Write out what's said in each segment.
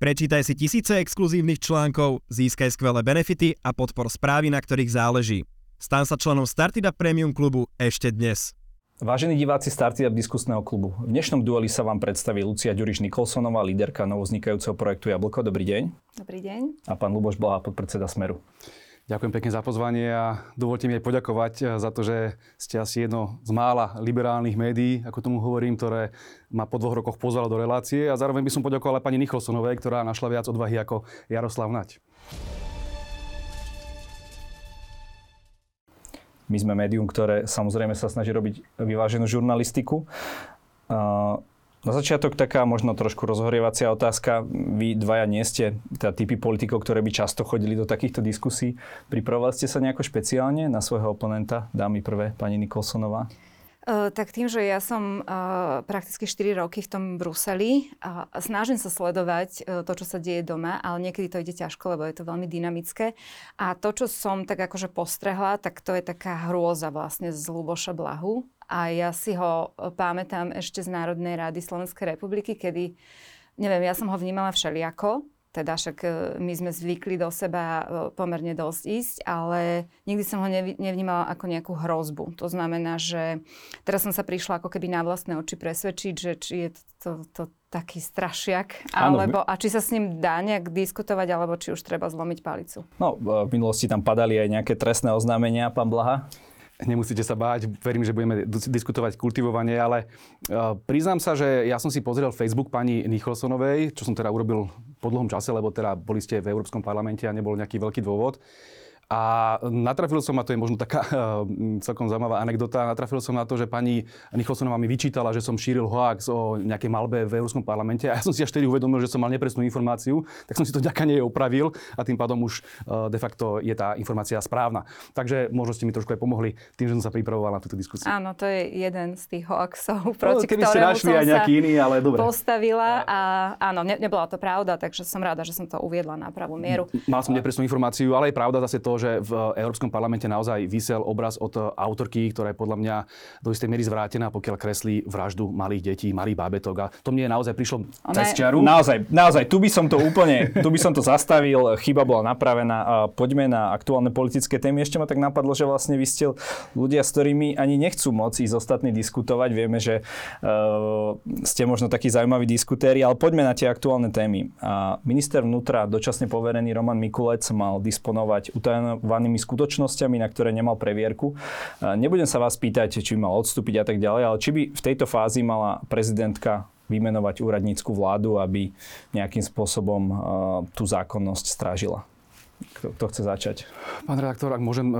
Prečítaj si tisíce exkluzívnych článkov, získaj skvelé benefity a podpor správy, na ktorých záleží. Stan sa členom Startup Premium klubu ešte dnes. Vážení diváci Startup diskusného klubu, v dnešnom dueli sa vám predstaví Lucia Ďuriš Nikolsonová, líderka novoznikajúceho projektu Jablko. Dobrý deň. Dobrý deň. A pán Luboš Blaha, podpredseda Smeru. Ďakujem pekne za pozvanie a dovolte mi aj poďakovať eh, za to, že ste asi jedno z mála liberálnych médií, ako tomu hovorím, ktoré ma po dvoch rokoch pozvalo do relácie a zároveň by som poďakoval aj pani Nicholsonovej, ktorá našla viac odvahy ako Jaroslav Nať. My sme médium, ktoré samozrejme sa snaží robiť vyváženú žurnalistiku. Na začiatok taká možno trošku rozhorievacia otázka. Vy dvaja nie ste teda typy politikov, ktoré by často chodili do takýchto diskusí. Pripravovali ste sa nejako špeciálne na svojho oponenta? Dámy prvé, pani Nikolsonová. Uh, tak tým, že ja som uh, prakticky 4 roky v tom Bruseli snažím sa sledovať uh, to, čo sa deje doma, ale niekedy to ide ťažko, lebo je to veľmi dynamické. A to, čo som tak akože postrehla, tak to je taká hrôza vlastne z Luboša Blahu, a ja si ho e, pamätám ešte z Národnej rady Slovenskej republiky, kedy, neviem, ja som ho vnímala všelijako, teda však e, my sme zvykli do seba e, pomerne dosť ísť, ale nikdy som ho nevnímala ako nejakú hrozbu. To znamená, že teraz som sa prišla ako keby na vlastné oči presvedčiť, že či je to, to, to taký strašiak, alebo, a či sa s ním dá nejak diskutovať, alebo či už treba zlomiť palicu. No, v minulosti tam padali aj nejaké trestné oznámenia, pán Blaha nemusíte sa báť, verím, že budeme diskutovať kultivovanie, ale uh, priznám sa, že ja som si pozrel Facebook pani Nicholsonovej, čo som teda urobil po dlhom čase, lebo teda boli ste v Európskom parlamente a nebol nejaký veľký dôvod. A natrafil som, a to je možno taká uh, celkom zaujímavá anekdota, natrafil som na to, že pani Nicholsonová mi vyčítala, že som šíril hoax o nejakej malbe v Európskom parlamente a ja som si až vtedy uvedomil, že som mal nepresnú informáciu, tak som si to ďaká nej opravil a tým pádom už uh, de facto je tá informácia správna. Takže možno ste mi trošku aj pomohli tým, že som sa pripravoval na túto diskusiu. Áno, to je jeden z tých hoaxov, proti no, ktorému ste našli aj nejaký iný, ale dobre. postavila a áno, ne, nebola to pravda, takže som rada, že som to uviedla na pravú mieru. Mal som nepresnú informáciu, ale je pravda zase to, že v Európskom parlamente naozaj vysel obraz od autorky, ktorá je podľa mňa do istej miery zvrátená, pokiaľ kreslí vraždu malých detí, malých bábetok. A to mne naozaj prišlo cez čiaru. Naozaj, naozaj, tu by som to úplne, tu by som to zastavil, chyba bola napravená. Poďme na aktuálne politické témy. Ešte ma tak napadlo, že vlastne vy ste ľudia, s ktorými ani nechcú moc ísť ostatní diskutovať. Vieme, že uh, ste možno takí zaujímaví diskutéri, ale poďme na tie aktuálne témy. A minister vnútra, dočasne poverený Roman Mikulec, mal disponovať utajovaným utajnenými skutočnosťami, na ktoré nemal previerku. Nebudem sa vás pýtať, či mal odstúpiť a tak ďalej, ale či by v tejto fázi mala prezidentka vymenovať úradnícku vládu, aby nejakým spôsobom tú zákonnosť strážila. Kto, kto chce začať? Pán redaktor, ak môžem...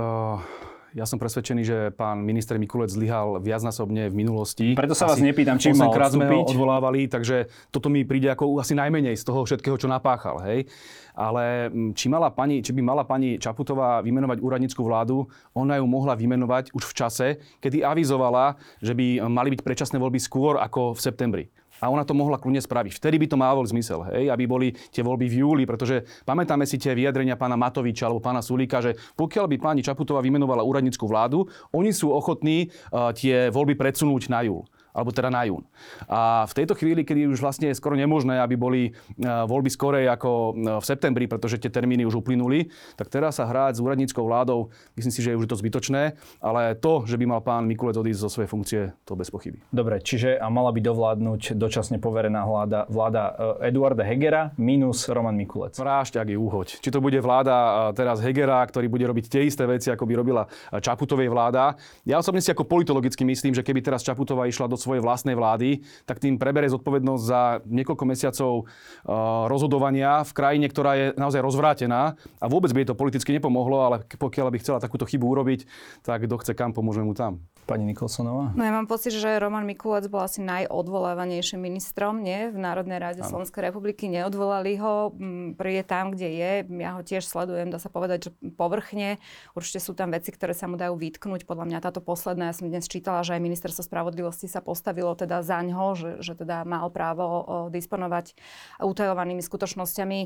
Ja som presvedčený, že pán minister Mikulec zlyhal viacnásobne v minulosti. Preto sa vás nepýtam, či mal krát sme ho odvolávali, takže toto mi príde ako asi najmenej z toho všetkého, čo napáchal. Hej? ale či, mala pani, či by mala pani Čaputová vymenovať úradnícku vládu, ona ju mohla vymenovať už v čase, kedy avizovala, že by mali byť predčasné voľby skôr ako v septembri. A ona to mohla kľudne spraviť. Vtedy by to malo zmysel, hej, aby boli tie voľby v júli, pretože pamätáme si tie vyjadrenia pána Matoviča alebo pána Sulíka, že pokiaľ by pani Čaputová vymenovala úradnícku vládu, oni sú ochotní uh, tie voľby predsunúť na júl alebo teda na jún. A v tejto chvíli, kedy už vlastne je skoro nemožné, aby boli e, voľby skorej ako e, v septembri, pretože tie termíny už uplynuli, tak teraz sa hrať s úradníckou vládou, myslím si, že je už to zbytočné, ale to, že by mal pán Mikulec odísť zo svojej funkcie, to bez pochyby. Dobre, čiže a mala by dovládnuť dočasne poverená vláda, vláda e, Eduarda Hegera minus Roman Mikulec. Vrážť, ak je úhoď. Či to bude vláda teraz Hegera, ktorý bude robiť tie isté veci, ako by robila Čaputovej vláda. Ja osobne si ako politologicky myslím, že keby teraz Čaputová išla do svojej vlastnej vlády, tak tým prebere zodpovednosť za niekoľko mesiacov uh, rozhodovania v krajine, ktorá je naozaj rozvrátená a vôbec by jej to politicky nepomohlo, ale pokiaľ by chcela takúto chybu urobiť, tak kto chce kam, pomôžeme mu tam. Pani Nikolsonová? No ja mám pocit, že Roman Mikulec bol asi najodvolávanejším ministrom nie? v Národnej rade ano. Slovenskej republiky. Neodvolali ho, je tam, kde je. Ja ho tiež sledujem, dá sa povedať, že povrchne. Určite sú tam veci, ktoré sa mu dajú vytknúť. Podľa mňa táto posledná, ja som dnes čítala, že aj ministerstvo spravodlivosti sa postavilo teda za ňo, že, že teda mal právo disponovať utajovanými skutočnosťami.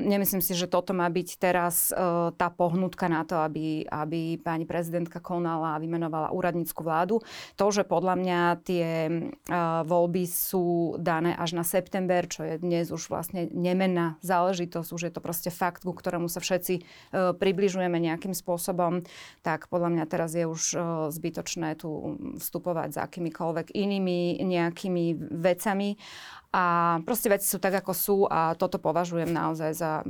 Nemyslím si, že toto má byť teraz uh, tá pohnutka na to, aby, aby pani prezidentka konala a vymenovala úradnícku vládu. To, že podľa mňa tie uh, voľby sú dané až na september, čo je dnes už vlastne nemenná záležitosť, už je to proste fakt, ku ktorému sa všetci uh, približujeme nejakým spôsobom, tak podľa mňa teraz je už zbytočné tu vstupovať za akýmikoľvek inými nejakými vecami. A proste veci sú tak, ako sú a toto považujem naozaj za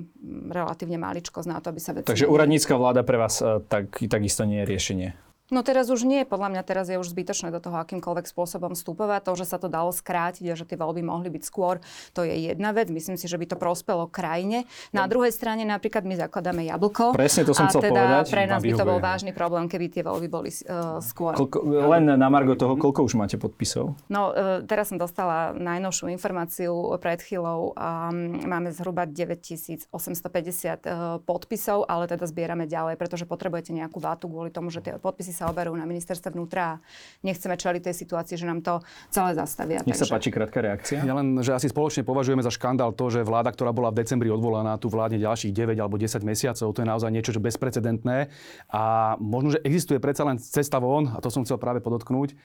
relatívne maličkosť na to, aby sa veci... Takže úradnícka vláda pre vás tak, takisto nie je riešenie? No teraz už nie, podľa mňa teraz je už zbytočné do toho akýmkoľvek spôsobom vstúpovať. To, že sa to dalo skrátiť a že tie voľby mohli byť skôr, to je jedna vec. Myslím si, že by to prospelo krajine. Na druhej strane napríklad my zakladáme jablko. Presne to som a chcel teda povedať. pre nás by to bol vážny problém, keby tie voľby boli uh, skôr. Koľko, len na margo toho, koľko už máte podpisov? No, uh, teraz som dostala najnovšiu informáciu pred chvíľou. Um, máme zhruba 9850 uh, podpisov, ale teda zbierame ďalej, pretože potrebujete nejakú vátu kvôli tomu, že tie podpisy sa oberú na ministerstve vnútra a nechceme čeliť tej situácii, že nám to celé zastavia. Nech sa páči krátka reakcia. Ja len, že asi spoločne považujeme za škandál to, že vláda, ktorá bola v decembri odvolaná, tu vládne ďalších 9 alebo 10 mesiacov. To je naozaj niečo čo bezprecedentné. A možno, že existuje predsa len cesta von, a to som chcel práve podotknúť,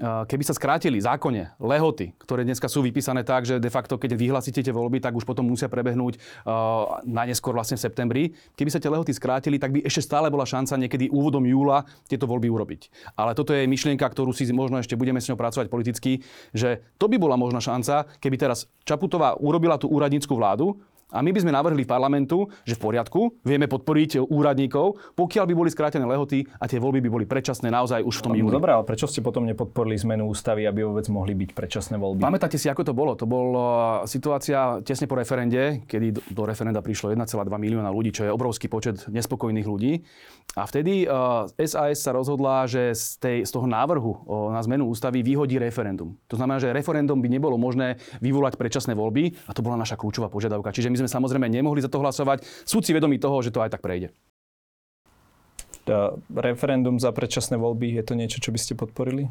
keby sa skrátili zákonne lehoty, ktoré dneska sú vypísané tak, že de facto, keď vyhlasíte tie voľby, tak už potom musia prebehnúť uh, najneskôr vlastne v septembri. Keby sa tie lehoty skrátili, tak by ešte stále bola šanca niekedy úvodom júla tieto voľby urobiť. Ale toto je myšlienka, ktorú si možno ešte budeme s ňou pracovať politicky, že to by bola možná šanca, keby teraz Čaputová urobila tú úradnícku vládu, a my by sme navrhli parlamentu, že v poriadku, vieme podporiť úradníkov, pokiaľ by boli skrátené lehoty a tie voľby by boli predčasné naozaj už v tom júli. Dobre, ale prečo ste potom nepodporili zmenu ústavy, aby vôbec mohli byť predčasné voľby? Pamätáte si, ako to bolo? To bola situácia tesne po referende, kedy do, referenda prišlo 1,2 milióna ľudí, čo je obrovský počet nespokojných ľudí. A vtedy SAS sa rozhodla, že z, tej, z toho návrhu na zmenu ústavy vyhodí referendum. To znamená, že referendum by nebolo možné vyvolať predčasné voľby a to bola naša kľúčová požiadavka. Čiže my sme samozrejme nemohli za to hlasovať. Sú si vedomi toho, že to aj tak prejde. Referendum za predčasné voľby, je to niečo, čo by ste podporili?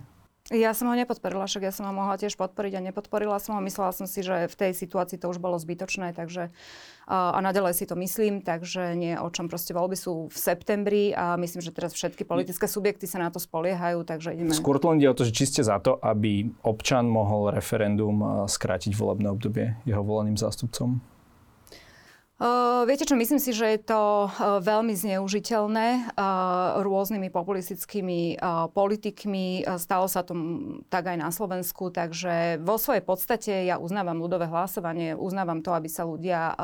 Ja som ho nepodporila, však ja som ho mohla tiež podporiť a nepodporila som ho. Myslela som si, že v tej situácii to už bolo zbytočné, takže a, a naďalej si to myslím, takže nie o čom proste voľby sú v septembri a myslím, že teraz všetky politické subjekty sa na to spoliehajú, takže ideme. Skôr to len ide o to, že či ste za to, aby občan mohol referendum skrátiť volebné obdobie jeho voleným zástupcom? Viete čo, myslím si, že je to veľmi zneužiteľné uh, rôznymi populistickými politikmi. Stalo sa to tak aj na Slovensku, takže vo svojej podstate ja uznávam ľudové hlasovanie, uznávam to, aby sa ľudia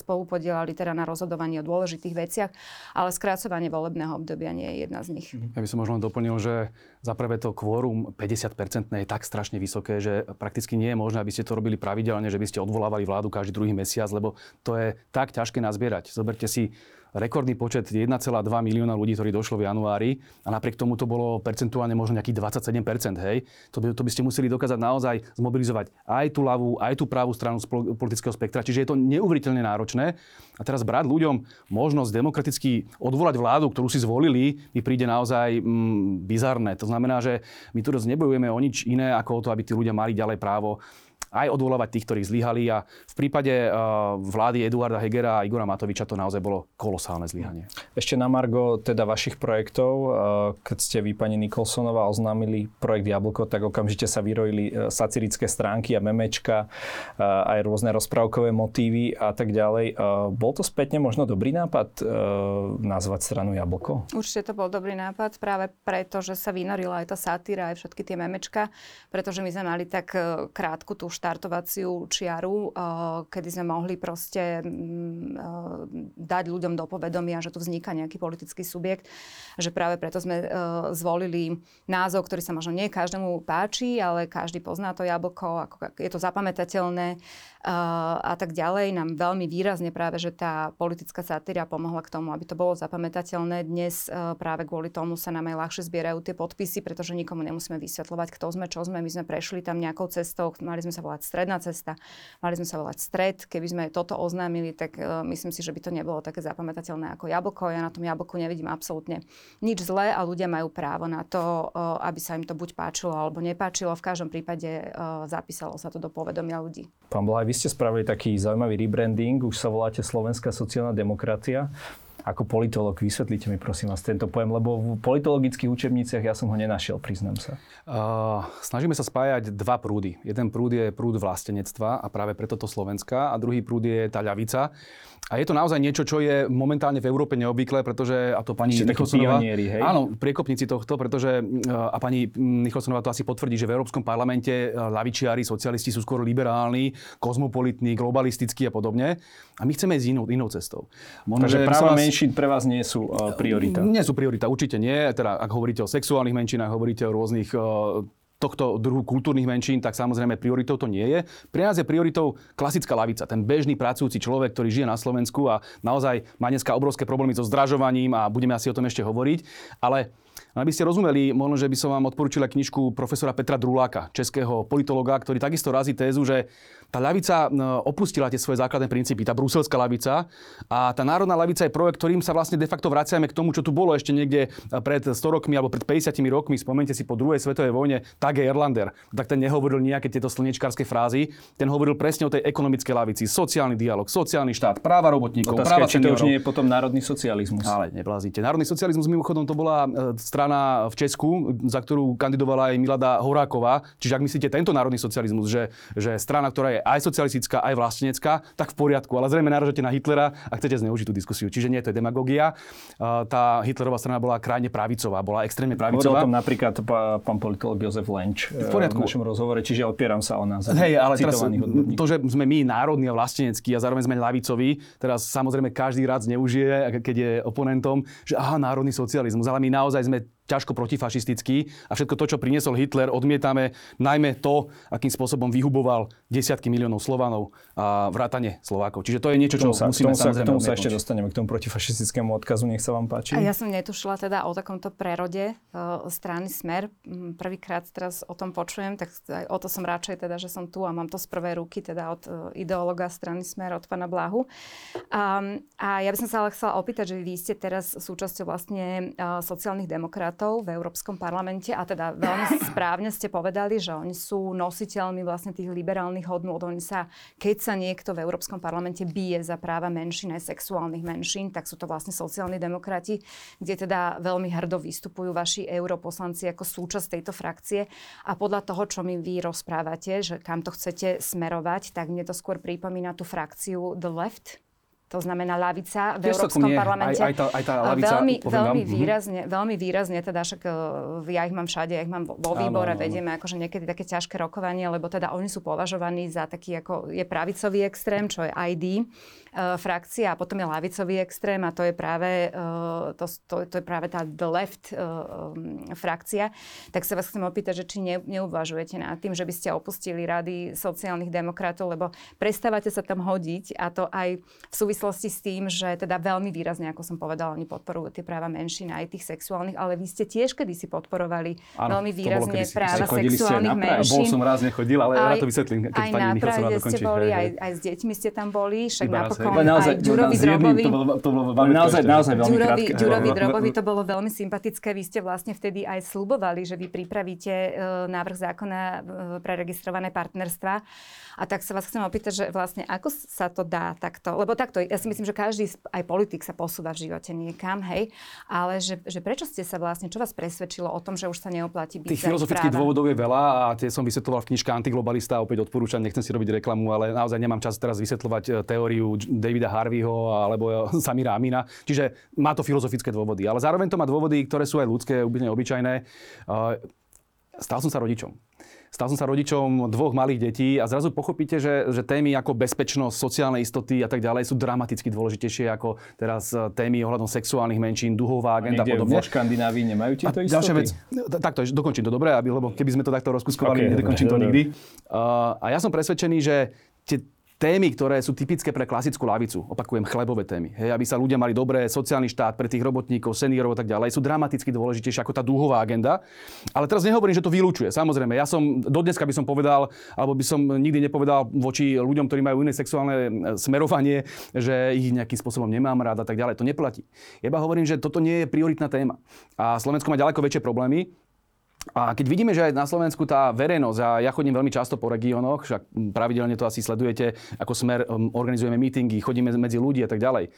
spolupodielali teda na rozhodovanie o dôležitých veciach, ale skrácovanie volebného obdobia nie je jedna z nich. Ja by som možno doplnil, že za prvé to kvórum 50% je tak strašne vysoké, že prakticky nie je možné, aby ste to robili pravidelne, že by ste odvolávali vládu každý druhý mesiac, lebo to je tak ťažké nazbierať. Zoberte si rekordný počet 1,2 milióna ľudí, ktorí došlo v januári a napriek tomu to bolo percentuálne možno nejakých 27%, hej. To by, to by ste museli dokázať naozaj zmobilizovať aj tú ľavú, aj tú pravú stranu z politického spektra. Čiže je to neuveriteľne náročné. A teraz brať ľuďom možnosť demokraticky odvolať vládu, ktorú si zvolili, mi príde naozaj mm, bizarné. To znamená, že my tu nebojujeme o nič iné ako o to, aby tí ľudia mali ďalej právo aj odvolávať tých, ktorí zlyhali a v prípade uh, vlády Eduarda Hegera a Igora Matoviča to naozaj bolo kolosálne zlyhanie. Ešte na Margo teda vašich projektov, uh, keď ste vy, pani Nikolsonová, oznámili projekt Jablko, tak okamžite sa vyrojili uh, satirické stránky a memečka, aj rôzne rozprávkové motívy a tak ďalej. Bol to spätne možno dobrý nápad nazvať stranu Jablko? Určite to bol dobrý nápad, práve preto, že sa vynorila aj tá satíra, aj všetky tie memečka, pretože my sme mali tak krátku tú štartovaciu čiaru, eh, kedy sme mohli proste mm, eh, dať ľuďom do povedomia, že tu vzniká nejaký politický subjekt, že práve preto sme eh, zvolili názov, ktorý sa možno nie každému páči, ale každý pozná to jablko, ako je to zapamätateľné a tak ďalej. Nám veľmi výrazne práve, že tá politická satíria pomohla k tomu, aby to bolo zapamätateľné. Dnes práve kvôli tomu sa nám aj ľahšie zbierajú tie podpisy, pretože nikomu nemusíme vysvetľovať, kto sme, čo sme. My sme prešli tam nejakou cestou, mali sme sa volať stredná cesta, mali sme sa volať stred. Keby sme toto oznámili, tak uh, myslím si, že by to nebolo také zapamätateľné ako jablko. Ja na tom jablku nevidím absolútne nič zlé a ľudia majú právo na to, uh, aby sa im to buď páčilo alebo nepáčilo. V každom prípade zapísalo sa to do povedomia ľudí. Pán Blaj, vy ste spravili taký zaujímavý rebranding, už sa voláte Slovenská sociálna demokracia ako politolog, vysvetlite mi prosím vás tento pojem, lebo v politologických učebniciach ja som ho nenašiel, priznám sa. Uh, snažíme sa spájať dva prúdy. Jeden prúd je prúd vlastenectva a práve preto to Slovenska a druhý prúd je tá ľavica. A je to naozaj niečo, čo je momentálne v Európe neobvyklé, pretože, a to pani Nicholsonová... hej? Áno, priekopníci tohto, pretože, a pani Nicholsonová to asi potvrdí, že v Európskom parlamente lavičiari, socialisti sú skôr liberálni, kozmopolitní, globalistickí a podobne. A my chceme ísť inou, inou cestou. Možno, Takže práva vás... menšín pre vás nie sú uh, priorita. Nie sú priorita, určite nie. Teda, ak hovoríte o sexuálnych menšinách, hovoríte o rôznych uh, tohto druhu kultúrnych menšín, tak samozrejme prioritou to nie je. Pre nás je prioritou klasická lavica, ten bežný pracujúci človek, ktorý žije na Slovensku a naozaj má dneska obrovské problémy so zdražovaním a budeme asi o tom ešte hovoriť. Ale aby ste rozumeli, možno, že by som vám odporúčila knižku profesora Petra Druláka, českého politologa, ktorý takisto razí tézu, že tá ľavica opustila tie svoje základné princípy, tá bruselská ľavica. A tá národná ľavica je projekt, ktorým sa vlastne de facto vraciame k tomu, čo tu bolo ešte niekde pred 100 rokmi alebo pred 50 rokmi. Spomente si po druhej svetovej vojne Tage Erlander. Tak ten nehovoril nejaké tieto slnečkárske frázy. Ten hovoril presne o tej ekonomickej ľavici. Sociálny dialog, sociálny štát, práva robotníkov, Otázka, práva či to už nie je potom národný socializmus. Ale neblázite. Národný socializmus mimochodom to bola e, strana v Česku, za ktorú kandidovala aj Milada Horáková. Čiže ak myslíte tento národný socializmus, že, že strana, ktorá je je aj socialistická, aj vlastenecká, tak v poriadku. Ale zrejme naražate na Hitlera a chcete zneužiť tú diskusiu. Čiže nie, to je demagogia. Tá Hitlerová strana bola krajne pravicová, bola extrémne pravicová. Hovoril o tom napríklad pán politolog Jozef Lenč v, poriadku. v našom rozhovore, čiže opieram sa o nás. Hej, ale teraz to, že sme my národní a vlasteneckí a zároveň sme lavicoví, teraz samozrejme každý rád zneužije, keď je oponentom, že aha, národný socializmus, ale my naozaj sme ťažko protifašistický a všetko to, čo priniesol Hitler, odmietame najmä to, akým spôsobom vyhuboval desiatky miliónov Slovanov a vrátane Slovákov. Čiže to je niečo, čo tomu musíme sa, samozrejme K tomu sa ešte dostaneme, k tomu protifašistickému odkazu, nech sa vám páči. A ja som netušila teda o takomto prerode uh, strany Smer. Prvýkrát teraz o tom počujem, tak o to som radšej teda, že som tu a mám to z prvej ruky, teda od uh, ideologa strany Smer, od pana Blahu. Um, a ja by som sa ale chcela opýtať, že vy ste teraz súčasťou vlastne uh, sociálnych demokratov štátov v Európskom parlamente a teda veľmi správne ste povedali, že oni sú nositeľmi vlastne tých liberálnych hodnôt. Oni sa, keď sa niekto v Európskom parlamente bije za práva menšín aj sexuálnych menšín, tak sú to vlastne sociálni demokrati, kde teda veľmi hrdo vystupujú vaši europoslanci ako súčasť tejto frakcie. A podľa toho, čo mi vy rozprávate, že kam to chcete smerovať, tak mne to skôr pripomína tú frakciu The Left, to znamená lavica v Európskom nie. parlamente. Aj, aj, tá, aj tá lavica, veľmi, veľmi, vám. výrazne, veľmi výrazne, teda však e, ja ich mám všade, ja ich mám vo, výbore, áno, áno. vedieme akože niekedy také ťažké rokovanie, lebo teda oni sú považovaní za taký, ako je pravicový extrém, čo je ID frakcia a potom je lavicový extrém a to je práve, uh, to, to, to je práve tá the left um, frakcia. Tak sa vás chcem opýtať, že či ne, neuvažujete nad tým, že by ste opustili rady sociálnych demokratov, lebo prestávate sa tam hodiť a to aj v súvislosti s tým, že teda veľmi výrazne, ako som povedala, oni podporujú tie práva menšín aj tých sexuálnych, ale vy ste tiež kedysi podporovali ano, veľmi výrazne práva sexuálnych menšín. Bol som raz nechodil, ale aj, ja to vysvetlím, keď aj na Pravde ste boli, aj, aj s deťmi ste tam boli, však napokon aj Ďurovi Drobovi. To bolo, to bolo veľmi naozaj, naozaj veľmi Ďurovi, krátke. Ďurovi Drobovi to bolo veľmi sympatické. Vy ste vlastne vtedy aj slubovali, že vy pripravíte uh, návrh zákona uh, pre registrované partnerstva. A tak sa vás chcem opýtať, že vlastne ako sa to dá takto, lebo takto, ja si myslím, že každý aj politik sa posúva v živote niekam, hej, ale že, že prečo ste sa vlastne, čo vás presvedčilo o tom, že už sa neoplatí byť Tých filozofických dôvodov je veľa a tie som vysvetloval v knižke Antiglobalista, opäť odporúčam, nechcem si robiť reklamu, ale naozaj nemám čas teraz vysvetľovať e, teóriu Davida Harveyho alebo e, Samira Amina. Čiže má to filozofické dôvody, ale zároveň to má dôvody, ktoré sú aj ľudské, úplne obyčajné. Stal som sa rodičom. Stal som sa rodičom dvoch malých detí a zrazu pochopíte, že, že témy ako bezpečnosť, sociálne istoty a tak ďalej sú dramaticky dôležitejšie ako teraz e, témy ohľadom sexuálnych menšín, duhová agenda a podobne. v Škandinávii nemajú tieto istoty? Ďalšia vec, takto, dokončím to dobre, aby, lebo keby sme to takto rozkuskovali, okay, nedokončím to nikdy. Uh, a ja som presvedčený, že tie témy, ktoré sú typické pre klasickú lavicu, opakujem, chlebové témy, hej, aby sa ľudia mali dobré, sociálny štát pre tých robotníkov, seniorov a tak ďalej, sú dramaticky dôležitejšie ako tá dúhová agenda. Ale teraz nehovorím, že to vylúčuje. Samozrejme, ja som dodneska by som povedal, alebo by som nikdy nepovedal voči ľuďom, ktorí majú iné sexuálne e, smerovanie, že ich nejakým spôsobom nemám rád a tak ďalej. To neplatí. Iba hovorím, že toto nie je prioritná téma. A Slovensko má ďaleko väčšie problémy. A keď vidíme, že aj na Slovensku tá verejnosť, a ja chodím veľmi často po regiónoch, však pravidelne to asi sledujete, ako smer um, organizujeme mítingy, chodíme medzi ľudí a tak ďalej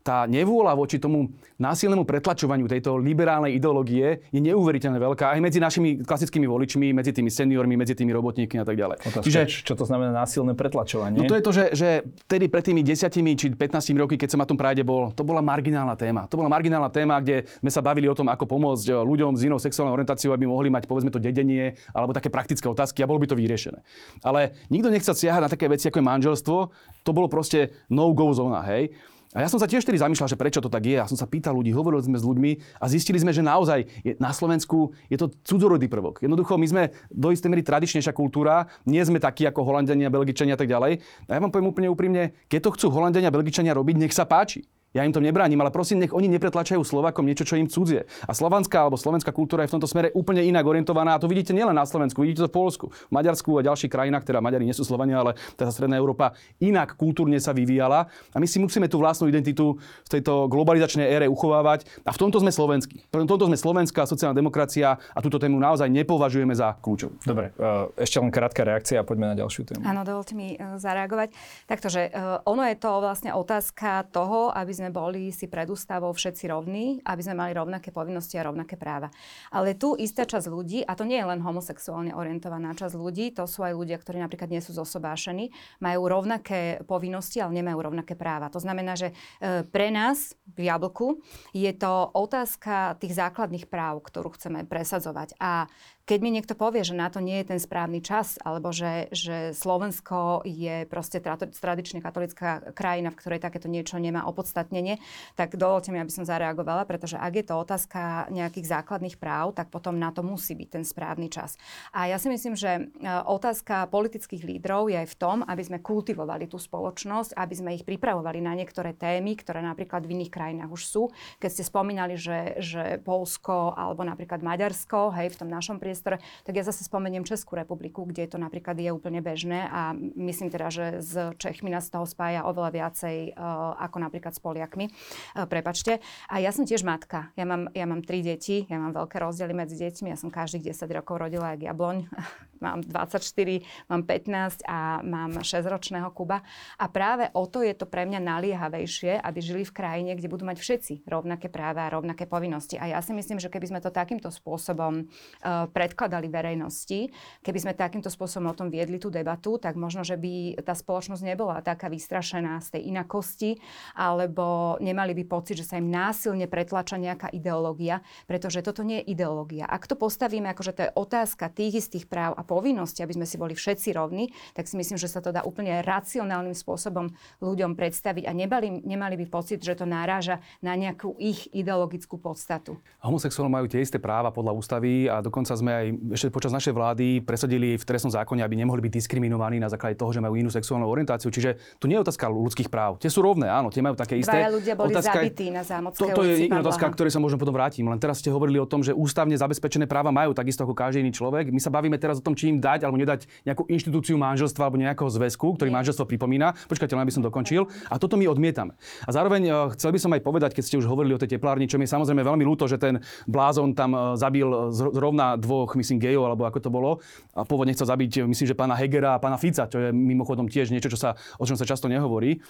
tá nevôľa voči tomu násilnému pretlačovaniu tejto liberálnej ideológie je neuveriteľne veľká aj medzi našimi klasickými voličmi, medzi tými seniormi, medzi tými robotníkmi a tak ďalej. Otázka, Čiže, čo to znamená násilné pretlačovanie? No to je to, že, že vtedy pred tými 10 či 15 roky, keď som na tom práde bol, to bola marginálna téma. To bola marginálna téma, kde sme sa bavili o tom, ako pomôcť e, ľuďom s inou sexuálnou orientáciou, aby mohli mať povedzme to dedenie alebo také praktické otázky a bolo by to vyriešené. Ale nikto nechce siahať na také veci, ako je manželstvo. To bolo proste no-go zóna, hej. A ja som sa tiež tedy zamýšľal, že prečo to tak je. Ja som sa pýtal ľudí, hovorili sme s ľuďmi a zistili sme, že naozaj je, na Slovensku je to cudzorodý prvok. Jednoducho my sme do istej miery tradičnejšia kultúra, nie sme takí ako Holandiania, Belgičania a tak ďalej. A ja vám poviem úplne úprimne, keď to chcú Holandiania, Belgičania robiť, nech sa páči. Ja im to nebránim, ale prosím, nech oni nepretlačajú Slovakom niečo, čo im cudzie. A slovanská alebo slovenská kultúra je v tomto smere úplne inak orientovaná. A to vidíte nielen na Slovensku, vidíte to v Polsku, v Maďarsku a ďalších krajinách, teda Maďari nie sú Slovania, ale teda Stredná Európa inak kultúrne sa vyvíjala. A my si musíme tú vlastnú identitu v tejto globalizačnej ére uchovávať. A v tomto sme slovenskí. V tomto sme slovenská sociálna demokracia a túto tému naozaj nepovažujeme za kľúčovú. Dobre, e, ešte len krátka reakcia a poďme na ďalšiu tému. Áno, dovolte mi e, zareagovať. Takže e, ono je to vlastne otázka toho, aby sme boli si pred ústavou všetci rovní, aby sme mali rovnaké povinnosti a rovnaké práva. Ale tu istá časť ľudí, a to nie je len homosexuálne orientovaná časť ľudí, to sú aj ľudia, ktorí napríklad nie sú zosobášení, majú rovnaké povinnosti, ale nemajú rovnaké práva. To znamená, že e, pre nás v Jablku je to otázka tých základných práv, ktorú chceme presadzovať. A keď mi niekto povie, že na to nie je ten správny čas, alebo že, že Slovensko je proste tradične katolická krajina, v ktorej takéto niečo nemá opodstatnenie, tak dovolte mi, aby som zareagovala, pretože ak je to otázka nejakých základných práv, tak potom na to musí byť ten správny čas. A ja si myslím, že e, otázka politických lídrov je aj v tom, aby sme kultivovali tú spoločnosť, aby sme ich pripravovali na niektoré témy, ktoré napríklad v iných krajinách už sú. Keď ste spomínali, že, že Polsko alebo napríklad Maďarsko, hej, v tom našom priestore, priestore, tak ja zase spomeniem Českú republiku, kde to napríklad je úplne bežné a myslím teda, že s Čechmi nás toho spája oveľa viacej uh, ako napríklad s Poliakmi. Uh, prepačte. A ja som tiež matka. Ja mám, ja mám tri deti, ja mám veľké rozdiely medzi deťmi. Ja som každých 10 rokov rodila jak jabloň. mám 24, mám 15 a mám 6-ročného Kuba. A práve o to je to pre mňa naliehavejšie, aby žili v krajine, kde budú mať všetci rovnaké práva a rovnaké povinnosti. A ja si myslím, že keby sme to takýmto spôsobom uh, predkladali verejnosti, keby sme takýmto spôsobom o tom viedli tú debatu, tak možno, že by tá spoločnosť nebola taká vystrašená z tej inakosti, alebo nemali by pocit, že sa im násilne pretlača nejaká ideológia, pretože toto nie je ideológia. Ak to postavíme, akože to je otázka tých istých práv a povinností, aby sme si boli všetci rovní, tak si myslím, že sa to dá úplne racionálnym spôsobom ľuďom predstaviť a nemali, nemali by pocit, že to náraža na nejakú ich ideologickú podstatu. Homosexuálni majú tie isté práva podľa ústavy a dokonca sme aj ešte počas našej vlády presadili v trestnom zákone, aby nemohli byť diskriminovaní na základe toho, že majú inú sexuálnu orientáciu. Čiže tu nie je otázka ľudských práv. Tie sú rovné, áno, tie majú také isté. Dvaja ľudia boli otázka, zabití na Zámodskej to, to je iná otázka, ktorej sa možno potom vrátim. Len teraz ste hovorili o tom, že ústavne zabezpečené práva majú takisto ako každý iný človek. My sa bavíme teraz o tom, či im dať alebo nedať nejakú inštitúciu manželstva alebo nejakého zväzku, ktorý manželstvo pripomína. Počkajte, len by som dokončil. A toto my odmietame. A zároveň uh, chcel by som aj povedať, keď ste už hovorili o tej teplárni, čo mi je samozrejme veľmi ľúto, že ten blázon tam uh, zabil zrovna dvoch, myslím, gejov, alebo ako to bolo. A pôvodne chcel zabiť, myslím, že pána Hegera a pána Fica, čo je mimochodom tiež niečo, čo sa, o čom sa často nehovorí.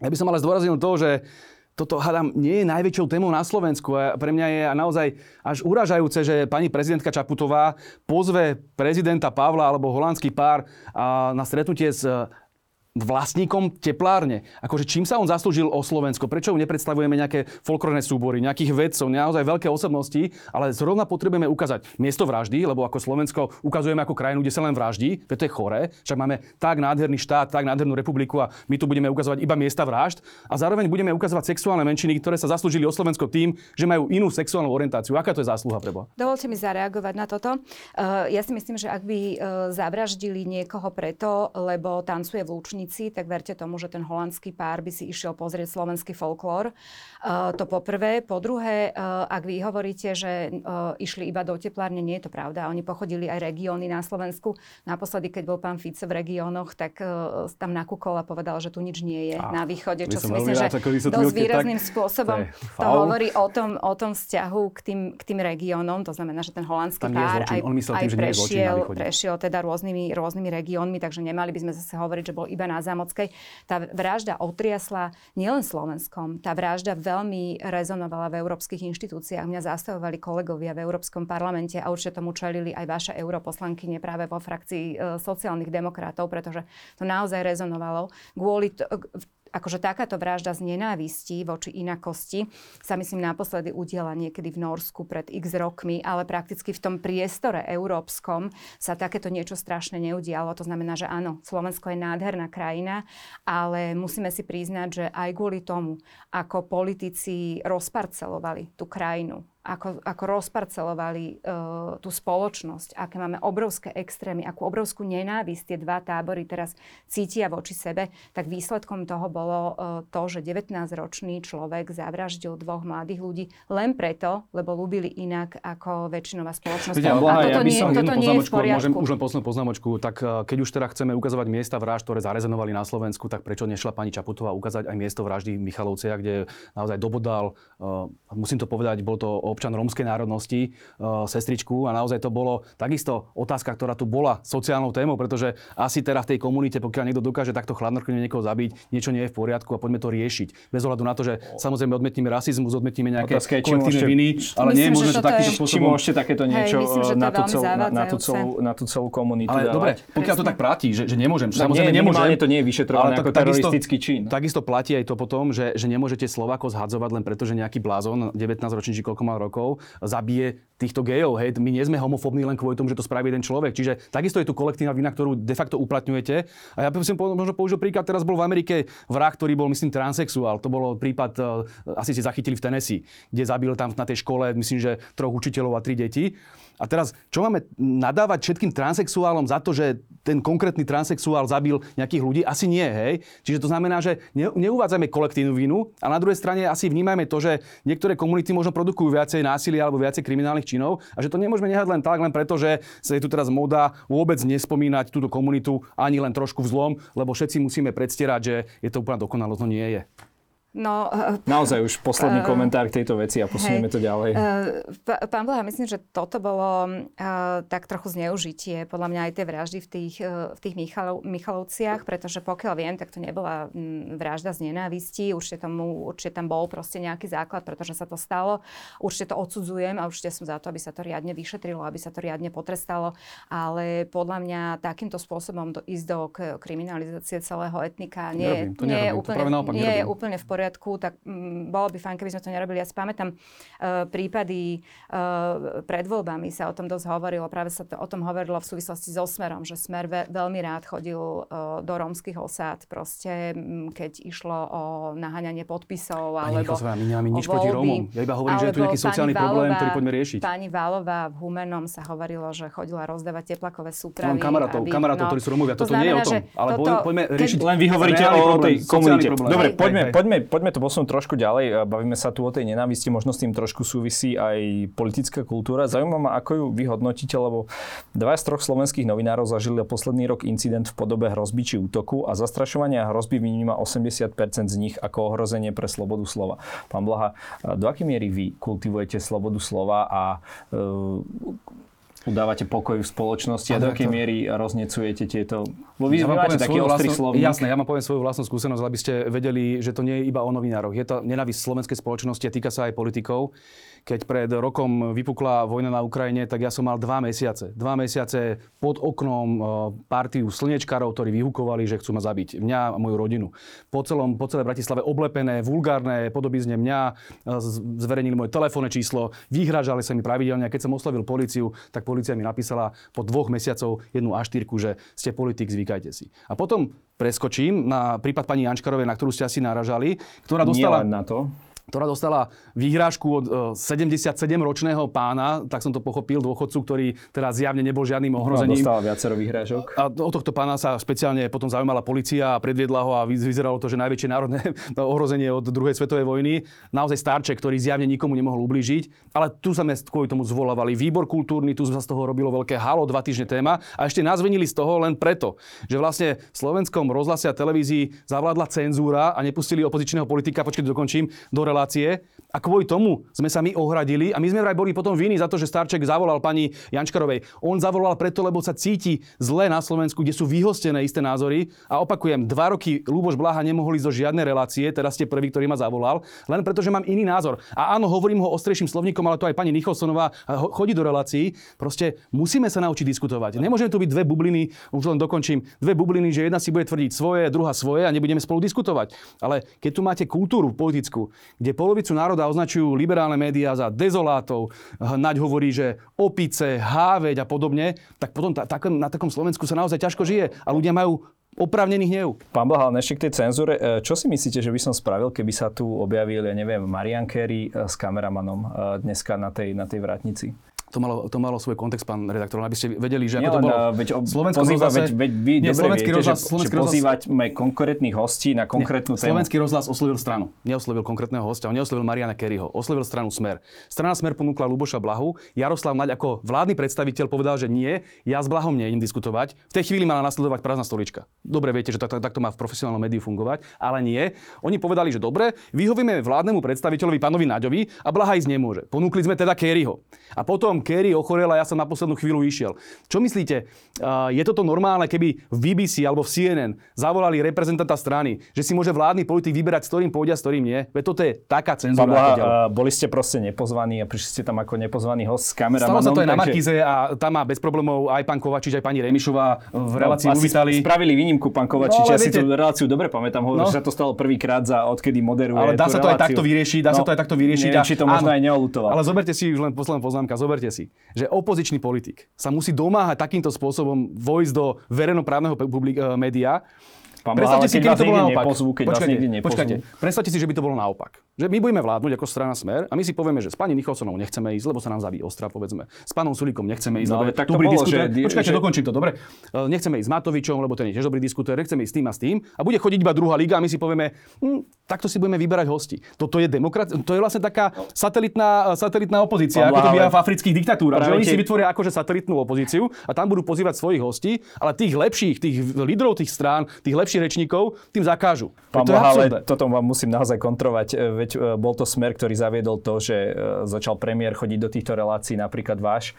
Ja by som ale zdôraznil to, že toto, hádam, nie je najväčšou témou na Slovensku. A pre mňa je naozaj až uražajúce, že pani prezidentka Čaputová pozve prezidenta Pavla alebo holandský pár na stretnutie s vlastníkom teplárne. Akože čím sa on zaslúžil o Slovensko? Prečo nepredstavujeme nejaké folklórne súbory, nejakých vedcov, naozaj veľké osobnosti, ale zrovna potrebujeme ukázať miesto vraždy, lebo ako Slovensko ukazujeme ako krajinu, kde sa len vraždí, to je choré, však máme tak nádherný štát, tak nádhernú republiku a my tu budeme ukazovať iba miesta vražd a zároveň budeme ukazovať sexuálne menšiny, ktoré sa zaslúžili o Slovensko tým, že majú inú sexuálnu orientáciu. Aká to je zásluha prebo? Dovolte mi zareagovať na toto. Uh, ja si myslím, že ak by uh, zavraždili niekoho preto, lebo tancuje v ročníci, tak verte tomu, že ten holandský pár by si išiel pozrieť slovenský folklór. Uh, to po prvé. Po druhé, uh, ak vy hovoríte, že uh, išli iba do teplárne, nie je to pravda. Oni pochodili aj regióny na Slovensku. Naposledy, keď bol pán Fico v regiónoch, tak uh, tam nakúkol a povedal, že tu nič nie je a, na východe, čo si myslím, že dosť výrazným tak, spôsobom to, hovorí o tom, o tom vzťahu k tým, k tým regiónom. To znamená, že ten holandský tam pár aj, aj tým, prešiel, prešiel teda rôznymi, rôznymi regiónmi, takže nemali by sme zase hovoriť, že bol iba na Zámockej. Tá vražda otriasla nielen Slovenskom, tá vražda veľmi rezonovala v európskych inštitúciách. Mňa zastavovali kolegovia v Európskom parlamente a určite tomu čelili aj vaše europoslankyne práve vo frakcii e, sociálnych demokratov, pretože to naozaj rezonovalo. Kvôli to, akože takáto vražda z nenávistí voči inakosti sa myslím naposledy udiela niekedy v Norsku pred x rokmi, ale prakticky v tom priestore európskom sa takéto niečo strašne neudialo. To znamená, že áno, Slovensko je nádherná krajina, ale musíme si priznať, že aj kvôli tomu, ako politici rozparcelovali tú krajinu, ako, ako rozparcelovali uh, tú spoločnosť, aké máme obrovské extrémy, akú obrovskú nenávisť tie dva tábory teraz cítia voči sebe, tak výsledkom toho bolo uh, to, že 19-ročný človek zavraždil dvoch mladých ľudí len preto, lebo ľúbili inak ako väčšinová spoločnosť. Viete, a toto, ja nie, toto nie je v poriadku. Môžem už len poslednú poznámočku. Tak uh, keď už teda chceme ukazovať miesta vražd, ktoré zarezenovali na Slovensku, tak prečo nešla pani Čaputová ukázať aj miesto vraždy Michalovcia, kde naozaj dobodal, uh, musím to povedať, bol to občan rómskej národnosti, uh, sestričku a naozaj to bolo takisto otázka, ktorá tu bola sociálnou témou, pretože asi teraz v tej komunite, pokiaľ niekto dokáže takto chladnokrvne niekoho zabiť, niečo nie je v poriadku a poďme to riešiť. Bez ohľadu na to, že samozrejme odmetníme rasizmus, odmetíme nejaké Otázka je, kolektívne viny, ale nie je možné, že takýmto spôsobom... Môžete takéto niečo Hej, myslím, na, tú celú, na, na, tú celú, na tú celú komunitu ale dávať. dobre, pokiaľ to tak platí, že, že nemôžem. No, samozrejme nie, nemôžem. to nie je vyšetrované ako teroristický čin. Takisto platí aj to potom, že, že nemôžete Slovákov zhadzovať len preto, že nejaký blázon, 19 ročný či koľko mal rokov, zabije týchto gejov. Hej. My nie sme homofóbni len kvôli tomu, že to spraví jeden človek. Čiže takisto je tu kolektívna vina, ktorú de facto uplatňujete. A ja by som možno použil príklad, teraz bol v Amerike vrah, ktorý bol, myslím, transexuál. To bolo prípad, e, asi ste zachytili v Tennessee, kde zabil tam na tej škole, myslím, že troch učiteľov a tri deti. A teraz, čo máme nadávať všetkým transexuálom za to, že ten konkrétny transexuál zabil nejakých ľudí? Asi nie, hej? Čiže to znamená, že ne, kolektívnu vinu a na druhej strane asi vnímajme to, že niektoré komunity možno produkujú viacej násilia alebo viacej kriminálnych činov a že to nemôžeme nehať len tak, len preto, že sa je tu teraz moda vôbec nespomínať túto komunitu ani len trošku vzlom, lebo všetci musíme predstierať, že je to úplne dokonalo, to nie je. No, Naozaj už posledný uh, komentár k tejto veci a posunieme hej, to ďalej. Uh, pán Blaha, myslím, že toto bolo uh, tak trochu zneužitie, podľa mňa aj tie vraždy v tých, uh, v tých Michalov, Michalovciach, pretože pokiaľ viem, tak to nebola m, vražda z nenávisti, určite, tomu, určite tam bol proste nejaký základ, pretože sa to stalo. Určite to odsudzujem a určite som za to, aby sa to riadne vyšetrilo, aby sa to riadne potrestalo, ale podľa mňa takýmto spôsobom do, ísť do kriminalizácie celého etnika nie, nerobím, nie, je, úplne, nie je úplne v poriadku poriadku, tak mm, bolo by fajn, keby sme to nerobili. Ja si pamätám uh, prípady uh, pred voľbami sa o tom dosť hovorilo. Práve sa to, o tom hovorilo v súvislosti so Smerom, že Smer ve, veľmi rád chodil uh, do rómskych osád, proste m, keď išlo o naháňanie podpisov alebo Pani my nemáme nič proti Rómom. Ja iba hovorím, že je tu nejaký sociálny Válova, problém, ktorý poďme riešiť. Pani Válová v Humenom sa hovorilo, že chodila rozdávať teplakové súpravy. Mám kamarátov, aby, kamarátov, no, ktorí sú Rómovia. Toto nie je o tom. Ale toto, poďme riešiť. Len vy hovoríte o tej komunite. Dobre, poďme, poďme, poďme to posunúť trošku ďalej. Bavíme sa tu o tej nenávisti, možno s tým trošku súvisí aj politická kultúra. Zaujímavé ma, ako ju vy hodnotíte, lebo dva z troch slovenských novinárov zažili posledný rok incident v podobe hrozby či útoku a zastrašovania hrozby vníma 80% z nich ako ohrozenie pre slobodu slova. Pán Blaha, do akej miery vy kultivujete slobodu slova a e, udávate pokoj v spoločnosti a do akej miery roznecujete tieto... Bo vy, ja máte taký ostrý slovník. Jasné, ja mám poviem svoju vlastnú skúsenosť, aby ste vedeli, že to nie je iba o novinároch. Je to nenavisť slovenskej spoločnosti a týka sa aj politikov keď pred rokom vypukla vojna na Ukrajine, tak ja som mal dva mesiace. Dva mesiace pod oknom e, partiu slnečkarov, ktorí vyhukovali, že chcú ma zabiť. Mňa a moju rodinu. Po, celom, po celej Bratislave oblepené, vulgárne podobizne mňa, e, zverejnili moje telefónne číslo, vyhražali sa mi pravidelne. A keď som oslovil policiu, tak policia mi napísala po dvoch mesiacov jednu a že ste politik, zvykajte si. A potom preskočím na prípad pani Jančkarovej, na ktorú ste asi naražali, ktorá dostala... Nie len na to ktorá dostala výhrážku od e, 77-ročného pána, tak som to pochopil, dôchodcu, ktorý teda zjavne nebol žiadnym ohrozením. Dostala viacero výhrážok. A o tohto pána sa špeciálne potom zaujímala policia a predviedla ho a vyzeralo to, že najväčšie národné ohrozenie od druhej svetovej vojny. Naozaj starček, ktorý zjavne nikomu nemohol ublížiť. Ale tu sme kvôli tomu zvolávali výbor kultúrny, tu sa z toho robilo veľké halo, dva týždne téma. A ešte nás vinili z toho len preto, že vlastne v slovenskom rozhlase a televízii zavládla cenzúra a nepustili opozičného politika, počkej, dokončím, do relácie. A kvôli tomu sme sa my ohradili a my sme vraj boli potom viny za to, že Starček zavolal pani Jančkarovej. On zavolal preto, lebo sa cíti zle na Slovensku, kde sú vyhostené isté názory. A opakujem, dva roky Lúboš Blaha nemohli zo žiadne relácie, teraz ste prvý, ktorý ma zavolal, len preto, že mám iný názor. A áno, hovorím ho ostrejším slovníkom, ale to aj pani Nicholsonová chodí do relácií. Proste musíme sa naučiť diskutovať. Nemôžeme tu byť dve bubliny, už len dokončím, dve bubliny, že jedna si bude tvrdiť svoje, druhá svoje a nebudeme spolu diskutovať. Ale keď tu máte kultúru politickú, kde polovicu národa označujú liberálne médiá za dezolátov, Naď hovorí, že opice, háveť a podobne, tak potom ta, tak, na takom Slovensku sa naozaj ťažko žije a ľudia majú oprávnený hnev. Pán Blaha, ešte k tej cenzúre. E, čo si myslíte, že by som spravil, keby sa tu objavil, ja neviem, Marian Kerry e, s kameramanom e, dneska na tej, na tej vrátnici? To malo, to malo svoj kontext, pán redaktor, aby ste vedeli, že ako Nielen, to bolo. Veď, Slovenskom pozýva, rozhlase- veď, veď vy Nie, dobre slovenský viete, rozhlas- že, slovenský že rozhlas- pozývame konkrétnych hostí na konkrétnu tému. Slovenský rozhlas oslovil stranu. Neoslovil konkrétneho hostia, on neoslovil Mariana Kerryho. Oslovil stranu Smer. Strana Smer ponúkla Luboša Blahu. Jaroslav Naď ako vládny predstaviteľ povedal, že nie, ja s Blahom nejdem diskutovať. V tej chvíli mala nasledovať prázdna stolička. Dobre viete, že tak, tak, takto má v profesionálnom médiu fungovať, ale nie. Oni povedali, že dobre, vyhovíme vládnemu predstaviteľovi pánovi Naďovi a Blaha ísť nemôže. Ponúkli sme teda Kerryho. A potom Kerry ochorel a ja som na poslednú chvíľu išiel. Čo myslíte? Je toto normálne, keby v BBC alebo v CNN zavolali reprezentanta strany, že si môže vládny politik vyberať, s ktorým pôjde a s ktorým nie? Veď toto je taká cenzúra. Uh, boli ste proste nepozvaní a prišli ste tam ako nepozvaný host s kameramanom. Stalo sa to aj na takže- Markize a tam má bez problémov aj pán Kovačič, aj pani Remišová v relácii No, uvítali. Spravili výnimku, pán Kovačič. No, ja si viete- tú reláciu dobre pamätám. Hovoril, No. že sa to stalo prvýkrát za odkedy moderuje Ale dá sa to aj takto vyriešiť, dá sa to aj takto vyriešiť. Neviem, a- či to možno áno. aj neolutoval. Ale zoberte si, už len posledná poznámka, zoberte si, že opozičný politik sa musí domáhať takýmto spôsobom vojsť do verejnoprávneho publik, e, média. Pán Blaha, ale keď vás niekde nepozvú, keď vás počkajte, nepozvú. počkajte. Predstavte si, že by to bolo naopak. Že my budeme vládnuť ako strana Smer a my si povieme, že s pani Nicholsonovou nechceme ísť, lebo sa nám zaví ostra, povedzme. S pánom Sulíkom nechceme ísť, No, lebo tak to dobrý bolo, diskutér. že- Počkajte, že- dokončím to, dobre. E, Nechceme ísť s Matovičom, lebo ten je tiež dobrý diskutér, nechceme ísť s tým a s tým a bude chodiť iba druhá liga a my si povieme, hm, takto si budeme vyberať hosti. Toto je demokrat, to je vlastne taká satelitná, satelitná opozícia, Pán ako to býva v afrických diktatúrach. Že oni si vytvoria akože satelitnú opozíciu a tam budú pozývať svojich hostí, ale tých lepších, tých lídrov tých strán, tých lepších rečníkov, tým zakážu. Pán to ale toto vám musím naozaj kontrovať. E, Veď e, bol to smer, ktorý zaviedol to, že e, začal premiér chodiť do týchto relácií, napríklad váš,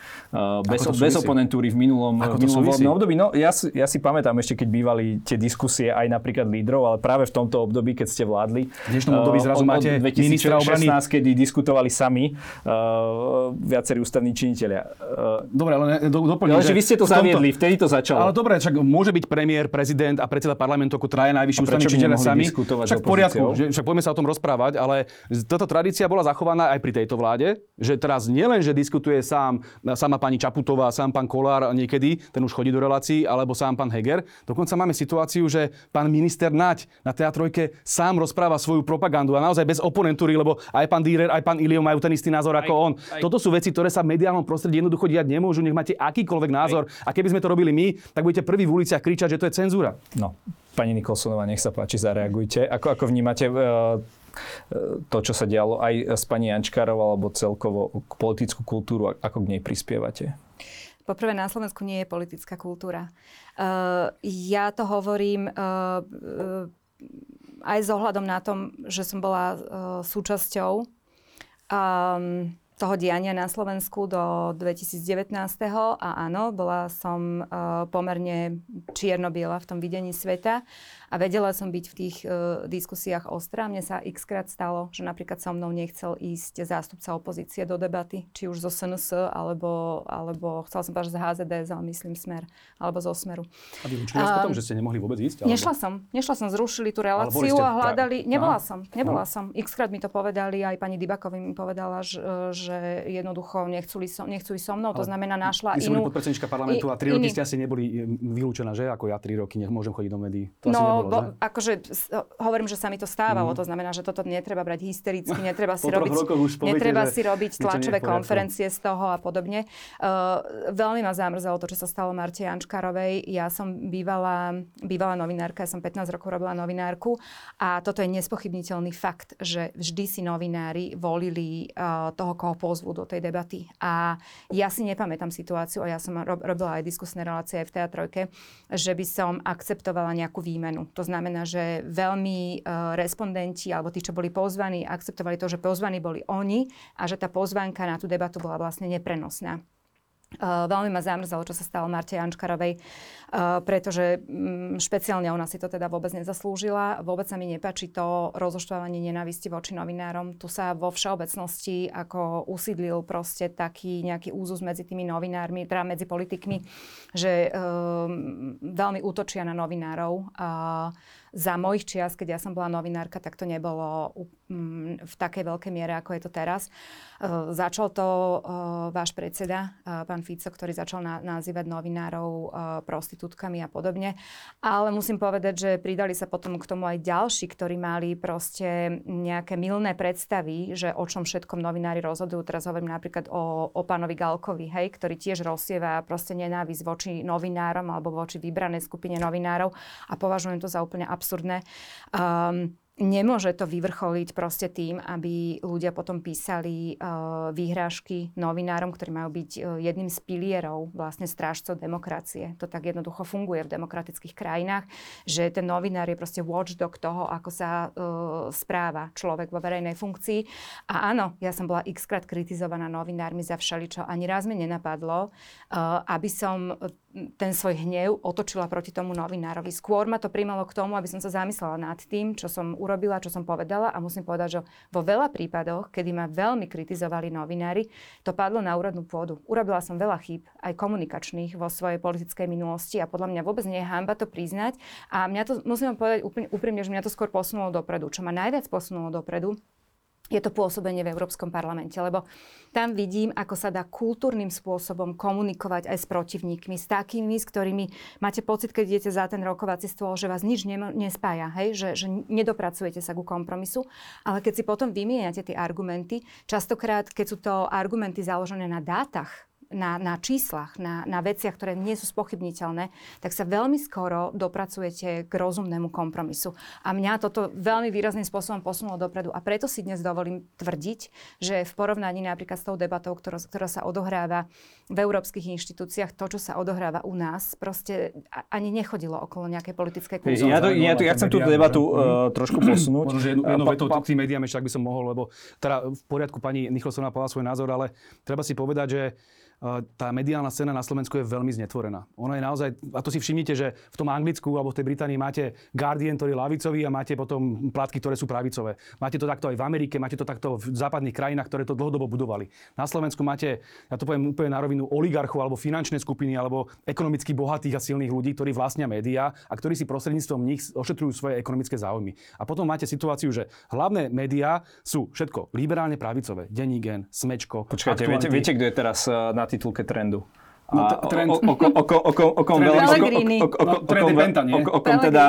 bez, bez oponentúry v minulom, Ako v to minulom období. No, ja, si- ja si pamätám ešte, keď bývali tie diskusie aj napríklad lídrov, ale práve v tomto období, keď ste vládli. V dnešnom období zrazu od- máte ministra obrany. 2016, kedy diskutovali sami uh, viacerí ústavní činiteľia. Uh, Dobre, ale do, doplním, ale že vy ste to v tomto- zaviedli, vtedy to začalo. Ale dobre, však môže byť premiér, prezident a predseda parlamentu ako traja najvyšší ústavní činiteľe sami. Však v poriadku, že, však poďme sa o tom rozprávať, ale táto tradícia bola zachovaná aj pri tejto vláde, že teraz nielen, že diskutuje sám, sama pani Čaputová, sám pán Kolár niekedy, ten už chodí do relácií, alebo sám pán Heger. Dokonca máme situáciu, že pán minister Naď na teatrojke sám rozpráva svoju propagandu a naozaj bez oponentúry, lebo aj pán Dürer, aj pán Ilio majú ten istý názor ako on. Toto sú veci, ktoré sa v mediálnom prostredí jednoducho diať nemôžu, nech máte akýkoľvek názor. A keby sme to robili my, tak budete prví v uliciach kričať, že to je cenzúra. No, pani Nikolsonová, nech sa páči, zareagujte. Ako, ako vnímate uh, to, čo sa dialo aj s pani Jančkárovou, alebo celkovo k politickú kultúru, ako k nej prispievate? Poprvé, na Slovensku nie je politická kultúra. Uh, ja to hovorím uh, aj s ohľadom na tom, že som bola uh, súčasťou um, toho diania na Slovensku do 2019. A áno, bola som uh, pomerne čierno-biela v tom videní sveta a vedela som byť v tých uh, diskusiách ostrá. Mne sa x krát stalo, že napríklad so mnou nechcel ísť zástupca opozície do debaty, či už zo SNS, alebo, alebo chcela som povedať, z HZDS, ale myslím Smer, alebo zo Smeru. A vy učili potom, že ste nemohli vôbec ísť? Nešla som, nešla som, zrušili tú reláciu a hľadali, nebola som, nebola No. som. X krát mi to povedali, aj pani Dybakovi mi povedala, že, že jednoducho nechcú, so, nechcú ísť so mnou, to znamená našla Vy inú... Vy parlamentu a tri roky ste asi neboli vylúčená, že? Ako ja tri roky nemôžem chodiť do médií. To no, bo, že? akože hovorím, že sa mi to stávalo, mm. to znamená, že toto netreba brať hystericky, netreba si robiť, poviete, netreba si robiť tlačové konferencie z toho a podobne. Uh, veľmi ma zamrzelo to, čo sa stalo Marte Jančkárovej. Ja som bývala, bývala novinárka, ja som 15 rokov robila novinárku a toto je nespochybniteľný fakt, že vždy si novinári volili uh, toho, koho pozvú do tej debaty. A ja si nepamätám situáciu, a ja som robila aj diskusné relácie aj v teatrojke, že by som akceptovala nejakú výmenu. To znamená, že veľmi uh, respondenti alebo tí, čo boli pozvaní, akceptovali to, že pozvaní boli oni a že tá pozvánka na tú debatu bola vlastne neprenosná. Veľmi ma zamrzalo, čo sa stalo Marte Jančkarovej, uh, pretože um, špeciálne ona si to teda vôbec nezaslúžila. Vôbec sa mi nepačí to rozoštvávanie nenávisti voči novinárom. Tu sa vo všeobecnosti ako usídlil proste taký nejaký úzus medzi tými novinármi, teda medzi politikmi, že um, veľmi útočia na novinárov. Uh, za mojich čias, keď ja som bola novinárka, tak to nebolo mm, v takej veľkej miere, ako je to teraz. Uh, začal to uh, váš predseda, uh, pán Fico, ktorý začal na, nazývať novinárov prostitútkami a podobne. Ale musím povedať, že pridali sa potom k tomu aj ďalší, ktorí mali proste nejaké milné predstavy, že o čom všetkom novinári rozhodujú. Teraz hovorím napríklad o, o pánovi Galkovi, hej, ktorý tiež rozsieva proste nenávisť voči novinárom alebo voči vybranej skupine novinárov a považujem to za úplne absurdné. Um, nemôže to vyvrcholiť proste tým, aby ľudia potom písali uh, výhrážky novinárom, ktorí majú byť uh, jedným z pilierov vlastne strážcov demokracie. To tak jednoducho funguje v demokratických krajinách, že ten novinár je proste watchdog toho, ako sa uh, správa človek vo verejnej funkcii. A áno, ja som bola xkrát kritizovaná novinármi za všeličo. Ani raz mi nenapadlo, uh, aby som ten svoj hnev otočila proti tomu novinárovi. Skôr ma to primalo k tomu, aby som sa zamyslela nad tým, čo som urobila, čo som povedala a musím povedať, že vo veľa prípadoch, kedy ma veľmi kritizovali novinári, to padlo na úradnú pôdu. Urobila som veľa chýb, aj komunikačných vo svojej politickej minulosti a podľa mňa vôbec nie je hamba to priznať. A mňa to, musím povedať úplne úprimne, že mňa to skôr posunulo dopredu. Čo ma najviac posunulo dopredu, je to pôsobenie v Európskom parlamente, lebo tam vidím, ako sa dá kultúrnym spôsobom komunikovať aj s protivníkmi, s takými, s ktorými máte pocit, keď idete za ten rokovací stôl, že vás nič nespája, hej? Že, že nedopracujete sa ku kompromisu, ale keď si potom vymieňate tie argumenty, častokrát, keď sú to argumenty založené na dátach, na, na číslach, na, na veciach, ktoré nie sú spochybniteľné, tak sa veľmi skoro dopracujete k rozumnému kompromisu. A mňa toto veľmi výrazným spôsobom posunulo dopredu. A preto si dnes dovolím tvrdiť, že v porovnaní napríklad s tou debatou, ktorá, ktorá sa odohráva v európskych inštitúciách, to, čo sa odohráva u nás, proste ani nechodilo okolo nejakej politickej kultúry. Ja, to, ja, to, ja chcem túto debatu uh, trošku posunúť. Možno, že jednu, jednu vetou k tým médiám ešte, ak by som mohol, lebo teda v poriadku pani Nicholsonová povedala svoj názor, ale treba si povedať, že tá mediálna scéna na Slovensku je veľmi znetvorená. Ona je naozaj, a to si všimnite, že v tom Anglicku alebo v tej Británii máte Guardian, ktorý je lavicový a máte potom plátky, ktoré sú pravicové. Máte to takto aj v Amerike, máte to takto v západných krajinách, ktoré to dlhodobo budovali. Na Slovensku máte, ja to poviem úplne na rovinu, oligarchov alebo finančné skupiny alebo ekonomicky bohatých a silných ľudí, ktorí vlastnia médiá a ktorí si prostredníctvom nich ošetrujú svoje ekonomické záujmy. A potom máte situáciu, že hlavné médiá sú všetko liberálne pravicové. Denní gen, Smečko. Počkajte, viete, viete, kto je teraz eh, na título Catrando. No, trend... O. Trend je Penta, nie? O kom teda...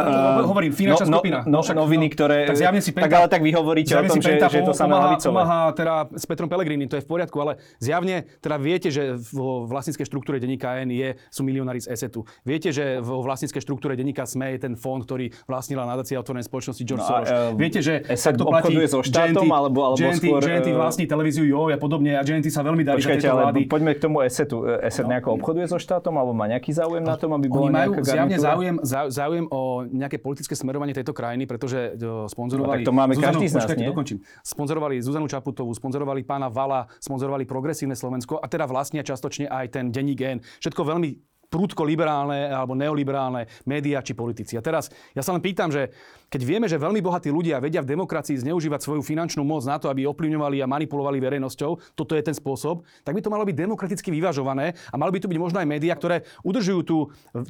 Hovorím, finančná no, skupina. No, noviny, ktoré... Tak zjavne si Penta... Tak ale tak vy hovoríte o tom, že, je to samé lavicové. Pomáha teda s Petrom Pellegrini, to je v poriadku, ale zjavne teda viete, že vo vlastníckej štruktúre denníka N je, sú milionári z ESETu. Viete, že vo vlastníckej štruktúre denníka SME je ten fond, ktorý vlastnila nadácia otvorenej spoločnosti George Soros. Viete, že takto platí so štátom, alebo, alebo skôr... Vlastní televíziu Jo a podobne a GNT sa veľmi darí poďme k tomu ESETu. ESET nejako obchoduje so štátom? tom, alebo má nejaký záujem na tom, aby bola Oni majú zjavne záujem, záujem o nejaké politické smerovanie tejto krajiny, pretože sponzorovali... No, tak to máme Zuzanu, každý z nás, počkajte? Dokončím. Sponzorovali Zuzanu Čaputovú, sponzorovali pána Vala, sponzorovali Progresívne Slovensko a teda vlastnia častočne aj ten denní gen. Všetko veľmi prúdko liberálne alebo neoliberálne médiá či politici. A teraz ja sa len pýtam, že keď vieme, že veľmi bohatí ľudia vedia v demokracii zneužívať svoju finančnú moc na to, aby ovplyvňovali a manipulovali verejnosťou, toto je ten spôsob, tak by to malo byť demokraticky vyvažované a mali by tu byť možno aj médiá, ktoré udržujú tú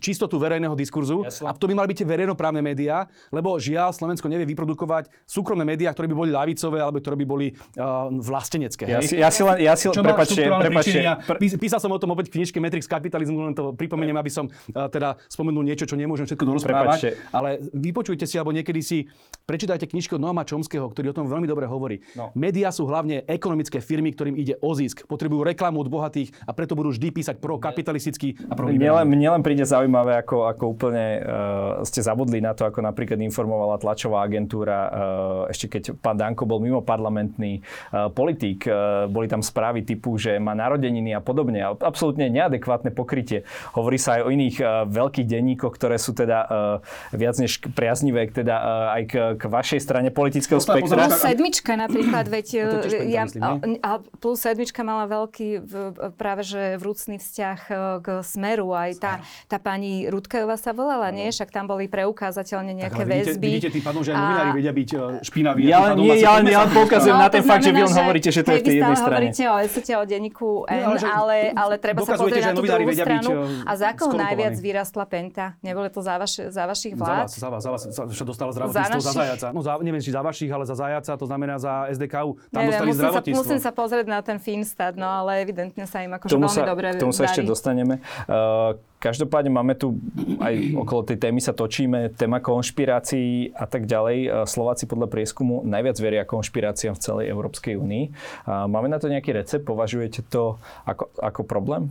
čistotu verejného diskurzu. Jasne. A to by mali byť tie verejnoprávne médiá, lebo žiaľ Slovensko nevie vyprodukovať súkromné médiá, ktoré by boli ľavicové alebo ktoré by boli uh, vlastenecké. Ja si, ja si len, ja si, Čo prepačte, prepačte, pre... Písal som o tom opäť v knižke Matrix kapitalizmu, len to pripomeniem, aby som uh, teda spomenul niečo, čo nemôžem všetko dorozprávať. Ale vypočujte si, alebo niekedy si prečítajte knižku od Noama Chomského, ktorý o tom veľmi dobre hovorí. No. Média sú hlavne ekonomické firmy, ktorým ide o zisk. Potrebujú reklamu od bohatých a preto budú vždy písať pro kapitalistický a pro mne len, mne len príde zaujímavé, ako, ako úplne uh, ste zabudli na to, ako napríklad informovala tlačová agentúra, uh, ešte keď pán Danko bol mimo parlamentný uh, politik, uh, boli tam správy typu, že má narodeniny a podobne. Absolútne neadekvátne pokrytie. Hovorí sa aj o iných uh, veľkých denníkoch, ktoré sú teda uh, viac než priaznivé teda uh, aj k, k vašej strane politického spektra. Plus sedmička napríklad, veď ja, a, plus sedmička mala veľký v, práve že vrúcný vzťah k Smeru. Aj tá, tá pani Rudkajová sa volala, nie? Však tam boli preukázateľne nejaké tak, väzby. Vidíte tým pádom, že aj novinári vedia byť špinaví. Ja, nie, ja, ja len poukazujem no, na ten fakt, že vy len hovoríte, že to je v tej jednej strane. hovoríte o o denníku N, ale, ale treba sa pozrieť na tú druhú stranu. A za koho najviac vyrastla Penta? Nebolo to za, za vašich vlád? Za vás, za vás, za vás, dostala zdravotníctvo za, za zajaca. No za, neviem, či za vašich, ale za zajaca, to znamená za SDKU. Tam neviem, dostali musím zdravotníctvo. Sa, musím sa pozrieť na ten Finstat, no ale evidentne sa im akože veľmi sa, dobre K tomu sa ešte dostaneme. Uh, Každopádne máme tu, aj okolo tej témy sa točíme, téma konšpirácií a tak ďalej. E, Slováci podľa prieskumu najviac veria konšpiráciám v celej Európskej únii. Máme na to nejaký recept? Považujete to ako, ako problém?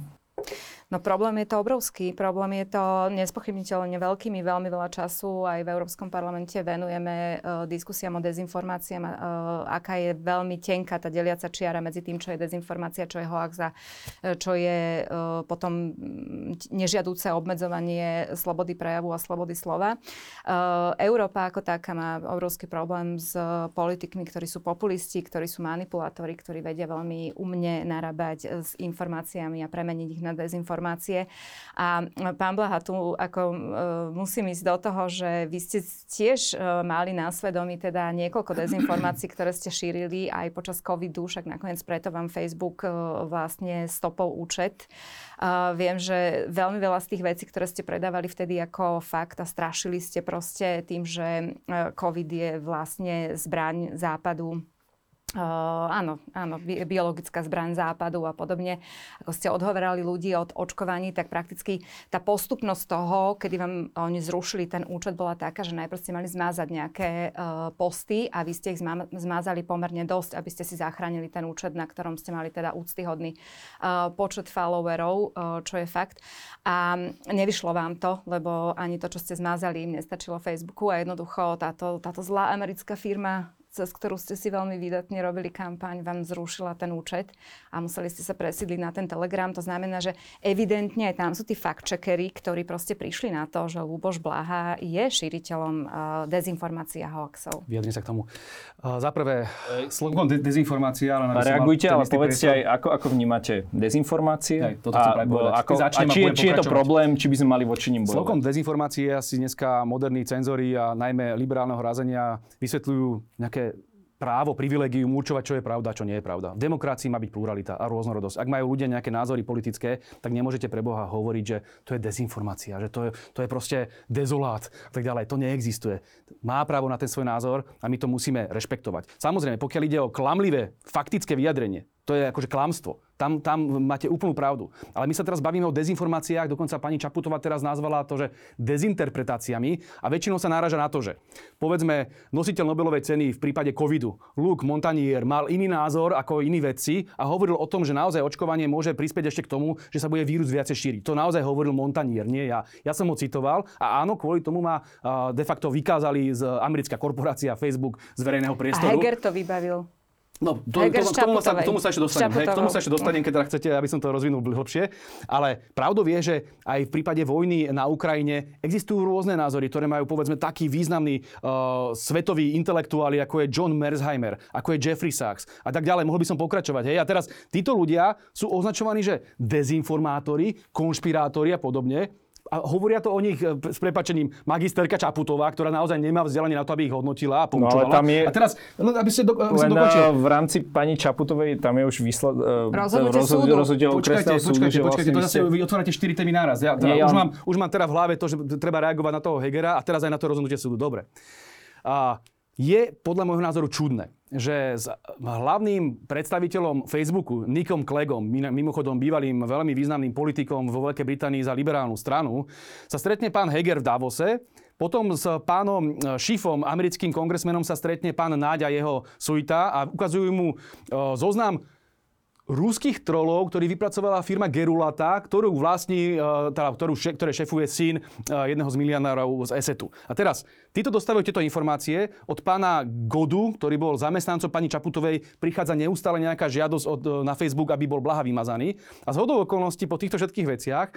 No problém je to obrovský. Problém je to nespochybniteľne veľký. My veľmi veľa času aj v Európskom parlamente venujeme uh, diskusiám o dezinformáciám, uh, aká je veľmi tenká tá deliaca čiara medzi tým, čo je dezinformácia, čo je hoax a uh, čo je uh, potom nežiadúce obmedzovanie slobody prejavu a slobody slova. Uh, Európa ako taká má obrovský problém s politikmi, ktorí sú populisti, ktorí sú manipulátori, ktorí vedia veľmi umne narábať s informáciami a premeniť ich na dezinformácie informácie. A pán Blaha, tu ako uh, musím ísť do toho, že vy ste tiež uh, mali na svedomí teda niekoľko dezinformácií, ktoré ste šírili aj počas covidu, však nakoniec preto vám Facebook uh, vlastne stopol účet. Viem, že veľmi veľa z tých vecí, ktoré ste predávali vtedy ako fakt a strašili ste proste tým, že COVID je vlastne zbraň západu Áno, áno, bi- biologická zbraň západu a podobne. Ako ste odhovorali ľudí od očkovaní, tak prakticky tá postupnosť toho, kedy vám oni zrušili ten účet, bola taká, že najprv ste mali zmázať nejaké uh, posty a vy ste ich zma- zmázali pomerne dosť, aby ste si zachránili ten účet, na ktorom ste mali teda úctyhodný uh, počet followerov, uh, čo je fakt. A nevyšlo vám to, lebo ani to, čo ste zmázali, im nestačilo Facebooku a jednoducho táto, táto zlá americká firma cez ktorú ste si veľmi výdatne robili kampaň, vám zrušila ten účet a museli ste sa presídliť na ten Telegram. To znamená, že evidentne aj tam sú tí fact-checkery, ktorí proste prišli na to, že Luboš Blaha je šíriteľom uh, dezinformácií a hoaxov. Vyjadrím sa k tomu. Uh, za prvé, slogan de- dezinformácia, ale... Reagujte, ale povedzte aj, ako, ako vnímate dezinformácie Aj, toto a, ako, a či, či je to problém, či by sme mali voči nim bojovať. Slogan dezinformácie asi dneska moderní cenzori a najmä liberálneho rázenia vysvetľujú nejaké právo, privilegium určovať, čo je pravda a čo nie je pravda. V demokracii má byť pluralita a rôznorodosť. Ak majú ľudia nejaké názory politické, tak nemôžete pre Boha hovoriť, že to je dezinformácia, že to je, to je proste dezolát a tak ďalej. To neexistuje. Má právo na ten svoj názor a my to musíme rešpektovať. Samozrejme, pokiaľ ide o klamlivé, faktické vyjadrenie, to je akože klamstvo. Tam, tam máte úplnú pravdu. Ale my sa teraz bavíme o dezinformáciách, dokonca pani Čaputová teraz nazvala to, že dezinterpretáciami a väčšinou sa náraža na to, že povedzme nositeľ Nobelovej ceny v prípade covidu, Luc Montagnier, mal iný názor ako iní vedci a hovoril o tom, že naozaj očkovanie môže prispieť ešte k tomu, že sa bude vírus viacej šíriť. To naozaj hovoril Montagnier, nie ja. Ja som ho citoval a áno, kvôli tomu ma de facto vykázali z americká korporácia Facebook z verejného priestoru. A Heger to vybavil. No, to, to, k, tomu sa, k tomu sa ešte dostanem. Hej, k tomu sa ešte dostanem, keď teda chcete, aby som to rozvinul hlbšie. Ale pravdou je, že aj v prípade vojny na Ukrajine existujú rôzne názory, ktoré majú povedzme taký významný uh, svetový intelektuáli, ako je John Merzheimer, ako je Jeffrey Sachs a tak ďalej. Mohol by som pokračovať. Hej. A teraz títo ľudia sú označovaní, že dezinformátori, konšpirátori a podobne a hovoria to o nich e, s prepačením magisterka Čaputová, ktorá naozaj nemá vzdelanie na to, aby ich hodnotila a poučovala. No, tam je- A teraz, no, aby ste do, aby som Len dokončil. eh, v rámci pani Čaputovej, tam je už výsled, eh, Rozhodnutie súdu. rozhodnutie Počkajte, súdu, počkajte, že počkajte, to vlastne zase vy ste- vy otvárate 4 témy naraz. Ja, Nie, ja, už, mám- mám, už mám teda v hlave to, že treba reagovať na toho Hegera a teraz aj na to rozhodnutie súdu. Dobre. A je podľa môjho názoru čudné, že s hlavným predstaviteľom Facebooku, Nikom Klegom, mimochodom bývalým veľmi významným politikom vo Veľkej Británii za liberálnu stranu, sa stretne pán Heger v Davose, potom s pánom e, Šifom, americkým kongresmenom, sa stretne pán Náď a jeho suita a ukazujú mu e, zoznam ruských trolov, ktorý vypracovala firma Gerulata, ktorú vlastní, e, teda, ktorú, ktoré šefuje syn e, jedného z milionárov z Esetu. A teraz, títo dostávajú tieto informácie od pána Godu, ktorý bol zamestnancom pani Čaputovej, prichádza neustále nejaká žiadosť od, e, na Facebook, aby bol blaha vymazaný. A z hodou okolností po týchto všetkých veciach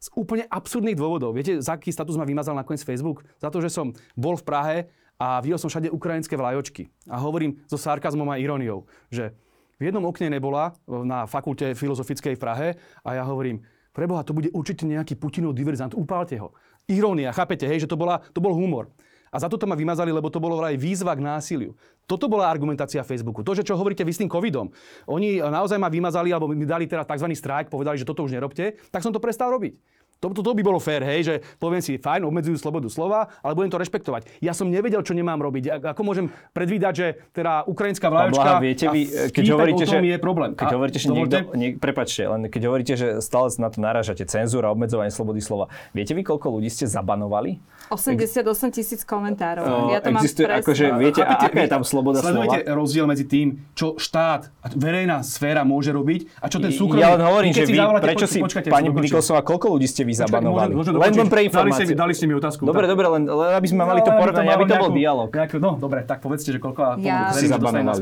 z úplne absurdných dôvodov. Viete, za aký status ma vymazal nakoniec Facebook? Za to, že som bol v Prahe a videl som všade ukrajinské vlajočky. A hovorím so sarkazmom a iróniou, že v jednom okne nebola e, na fakulte filozofickej v Prahe a ja hovorím, preboha, to bude určite nejaký Putinov diverzant, upálte ho. Irónia, chápete, hej, že to, bola, to bol humor. A za toto ma vymazali, lebo to bolo vraj výzva k násiliu. Toto bola argumentácia Facebooku. To, že čo hovoríte vy s tým covidom. Oni naozaj ma vymazali, alebo mi dali teraz tzv. strajk, povedali, že toto už nerobte, tak som to prestal robiť. To, to, to by bolo fér, hej, že poviem si, fajn, obmedzujú slobodu slova, ale budem to rešpektovať. Ja som nevedel, čo nemám robiť. A- Ako môžem predvídať, že teda ukrajinská vlajočka viete vy, keď hovoríte, že, je problém. Keď A hovoríte, že niekto, niek, prepačte, len keď hovoríte, že stále na to narážate, cenzúra, obmedzovanie slobody slova. Viete vy, koľko ľudí ste zabanovali? 88 tisíc komentárov. O, ja to mám existuje presne. akože, viete, a aká je tam sloboda Sledujete slova? rozdiel medzi tým, čo štát a verejná sféra môže robiť a čo ten súkromný... Ja len hovorím, že vy, prečo si, počkajte, pani. Nikolsová, koľko ľudí ste vy Počkaj, zabanovali? môžem- môžem Len len pre Dali ste, mi, dali ste mi otázku. Dobre, tak. dobre, len, len aby sme mali to No, porovnanie, aby to bol nejakú- dialog. Nejakú, no, dobre, tak povedzte, že koľko... a Ja- verím, Si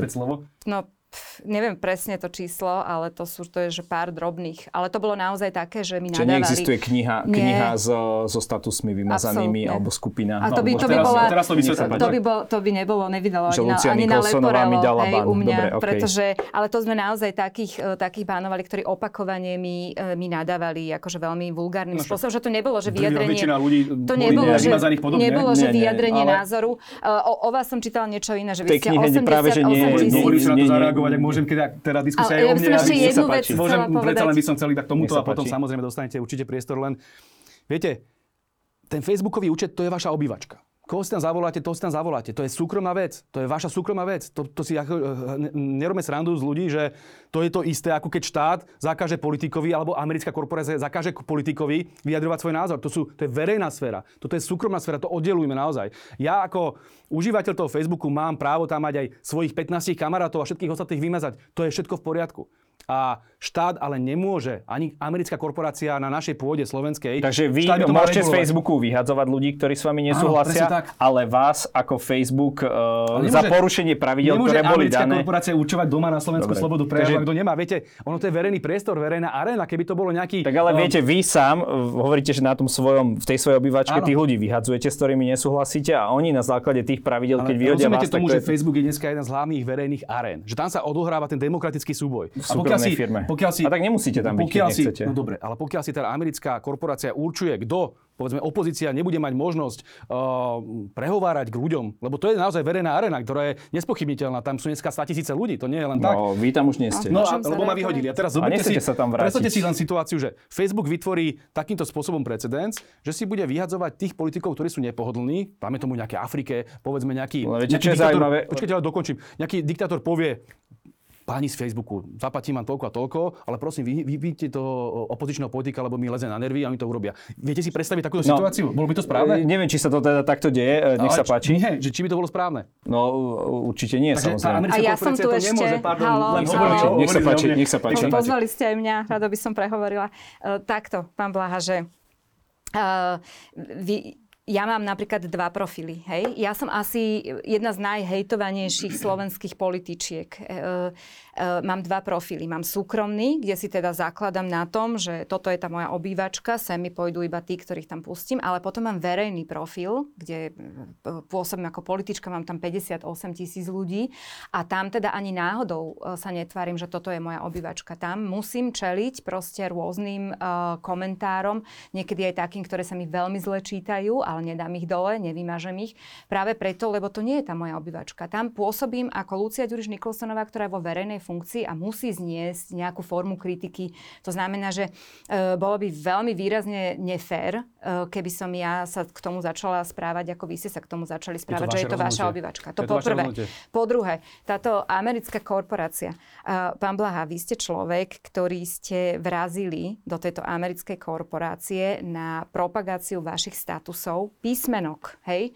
slovo. No, pff, neviem presne to číslo, ale to sú to je, že pár drobných. Ale to bolo naozaj také, že mi Čiže nadávali. neexistuje kniha, Nie. kniha so, so statusmi vymazanými Absolútne. alebo skupina. A to by, No, to by teraz- bola, teraz to vysvetlím. to by, bol, to by nebolo, nevydalo ani ani na dala hej, ban. u mňa, Dobre, okej. pretože, ale to sme naozaj takých, e, takých banovali, ktorí opakovane mi, e, mi nadávali akože veľmi vulgárnym No, spôsobom, že to nebolo, že vyjadrenie... ľudí to nebolo, že, podobne. nebolo, že Nie, nie, vyjadrenie názoru. E, O, vás som čítala niečo iné, že vy ste knihe 88 práve, že nie- tisíc. Môžem, keď teda diskusia je ja o by som mne. jednu vec páči. chcela Môžem, predsa len by som chcel iba k tomuto a potom páči. samozrejme dostanete určite priestor len. Viete, ten Facebookový účet, to je vaša obývačka. Koho si tam zavoláte, toho si tam zavoláte. To je súkromná vec. To je vaša súkromná vec. To, to si ako, eh, ne- nerobme srandu z ľudí, že to je to isté, ako keď štát zakáže politikovi alebo americká korporácia zakáže politikovi vyjadrovať svoj názor. To, sú, to je verejná sféra. Toto je súkromná sféra. To oddelujme naozaj. Ja ako užívateľ toho Facebooku mám právo tam mať aj svojich 15 kamarátov a všetkých ostatných vymazať. To je všetko v poriadku. A štát ale nemôže, ani americká korporácia na našej pôde slovenskej. Takže vy môžete z. Facebooku vyhadzovať ľudí, ktorí s vami Áno, nesúhlasia, tak. ale vás ako Facebook uh, Ale za nemôže- porušenie pravidel, Nemôže ktoré boli americká dané... korporácia určovať doma na Slovensku Dobre. slobodu prejavu, Takže- ak kto nemá. Viete, ono to je verejný priestor, verejná arena. Keby to bolo nejaký... Tak ale um, viete, vy sám uh, hovoríte, že na tom svojom, v tej svojej obývačke Áno. tých ľudí vyhadzujete, s ktorými nesúhlasíte a oni na základe tých pravidel, keď vyhodia vás, tomu, že je Facebook je dneska jeden z hlavných verejných arén. Že tam sa odohráva ten demokratický súboj. v súkromnej firme. pokiaľ si, A tak nemusíte tam byť, keď pokiaľ si, nechcete. No dobre, ale pokiaľ si teda americká korporácia určuje, kto povedzme, opozícia nebude mať možnosť uh, prehovárať k ľuďom, lebo to je naozaj verejná arena, ktorá je nespochybniteľná. Tam sú dneska 100 tisíce ľudí, to nie je len tak. No, vy tam už nie ste. No, a, lebo ma vyhodili. A teraz A si, sa tam vrátiť. si len situáciu, že Facebook vytvorí takýmto spôsobom precedens, že si bude vyhadzovať tých politikov, ktorí sú nepohodlní, dáme tomu nejaké Afrike, povedzme nejaký... No, viete, nejaký čo je diktátor, zaujímavé? Počkajte, ale dokončím. Nejaký diktátor povie, páni z Facebooku, zaplatím vám toľko a toľko, ale prosím, vy, vy vidíte toho opozičného politika, lebo mi leze na nervy a oni to urobia. Viete si predstaviť takúto No, situáciu? Bolo by to E, správne? Neviem, či sa to teda takto deje, e, nech Ale sa páči. Nie, že či by to bolo správne. No určite nie, Takže samozrejme. A ja som tu to ešte. nemôže, pardon, len sa páči, nech sa páči. Nech sa páči. Pozvali ste aj mňa, rado by som prehovorila. Uh, takto, pán Blaha, že uh, vy, ja mám napríklad dva profily. Hej? Ja som asi jedna z najhejtovanejších slovenských političiek. E, mám dva profily. Mám súkromný, kde si teda zakladám na tom, že toto je tá moja obývačka, sem mi pôjdu iba tí, ktorých tam pustím, ale potom mám verejný profil, kde e, pôsobím ako politička, mám tam 58 tisíc ľudí a tam teda ani náhodou e, sa netvárim, že toto je moja obývačka. Tam musím čeliť proste rôznym uh, komentárom, niekedy aj takým, ktoré sa mi veľmi zle čítajú, ale nedám ich dole, nevymažem ich. Práve preto, lebo to nie je tá moja obývačka. Tam pôsobím ako Lucia Ďuriš Nikolsonová, ktorá je vo verejnej funkcii a musí zniesť nejakú formu kritiky. To znamená, že e, bolo by veľmi výrazne nefér, e, keby som ja sa k tomu začala správať, ako vy ste sa k tomu začali správať, je že je to vaša obývačka. To, to po prvé. Po druhé, táto americká korporácia. Pán Blaha, vy ste človek, ktorý ste vrazili do tejto americkej korporácie na propagáciu vašich statusov písmenok, hej,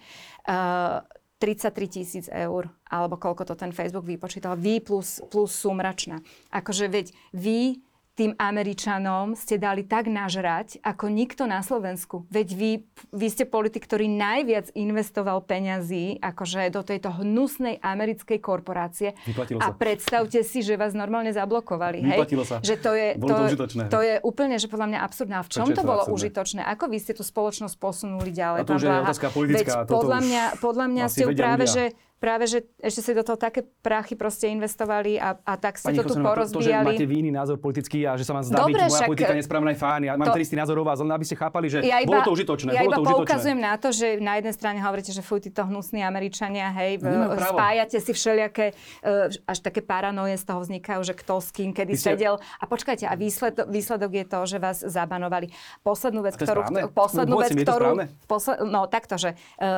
33 tisíc eur, alebo koľko to ten Facebook vypočítal, vy plus, plus sumračná. Akože veď vy tým Američanom ste dali tak nažrať, ako nikto na Slovensku. Veď vy, vy ste politik, ktorý najviac investoval peňazí akože do tejto hnusnej americkej korporácie. Vyplatilo a sa. predstavte si, že vás normálne zablokovali. Vyplatilo hej? sa. Že to je, Bolo to užitočné. To je úplne, že podľa mňa absurdné. A v čom Prečo to to bolo absurdné? užitočné? Ako vy ste tú spoločnosť posunuli ďalej? A to už je otázka politická, Veď podľa mňa, podľa mňa ste práve, ľudia. že práve, že ešte ste do toho také prachy proste investovali a, a tak ste Pani to tu Kosorová, to, to, že porozbíjali. máte iný názor politický a že sa vám zdá Dobre, byť moja však, politika nesprávna je fajn. Ja mám to- ten istý názor vás, len aby ste chápali, že Ja bolo to užitočné. Ja iba poukazujem na to, že na jednej strane hovoríte, že fuj, títo hnusní Američania, hej, právo. spájate si všelijaké, e, až také paranoje z toho vznikajú, že kto s kým, kedy ste- sedel. A počkajte, a výsledok, výsledok je to, že vás zabanovali. Poslednú vec, ktorú... Poslednú vec, ktorú... Posled, no takto, že e, e,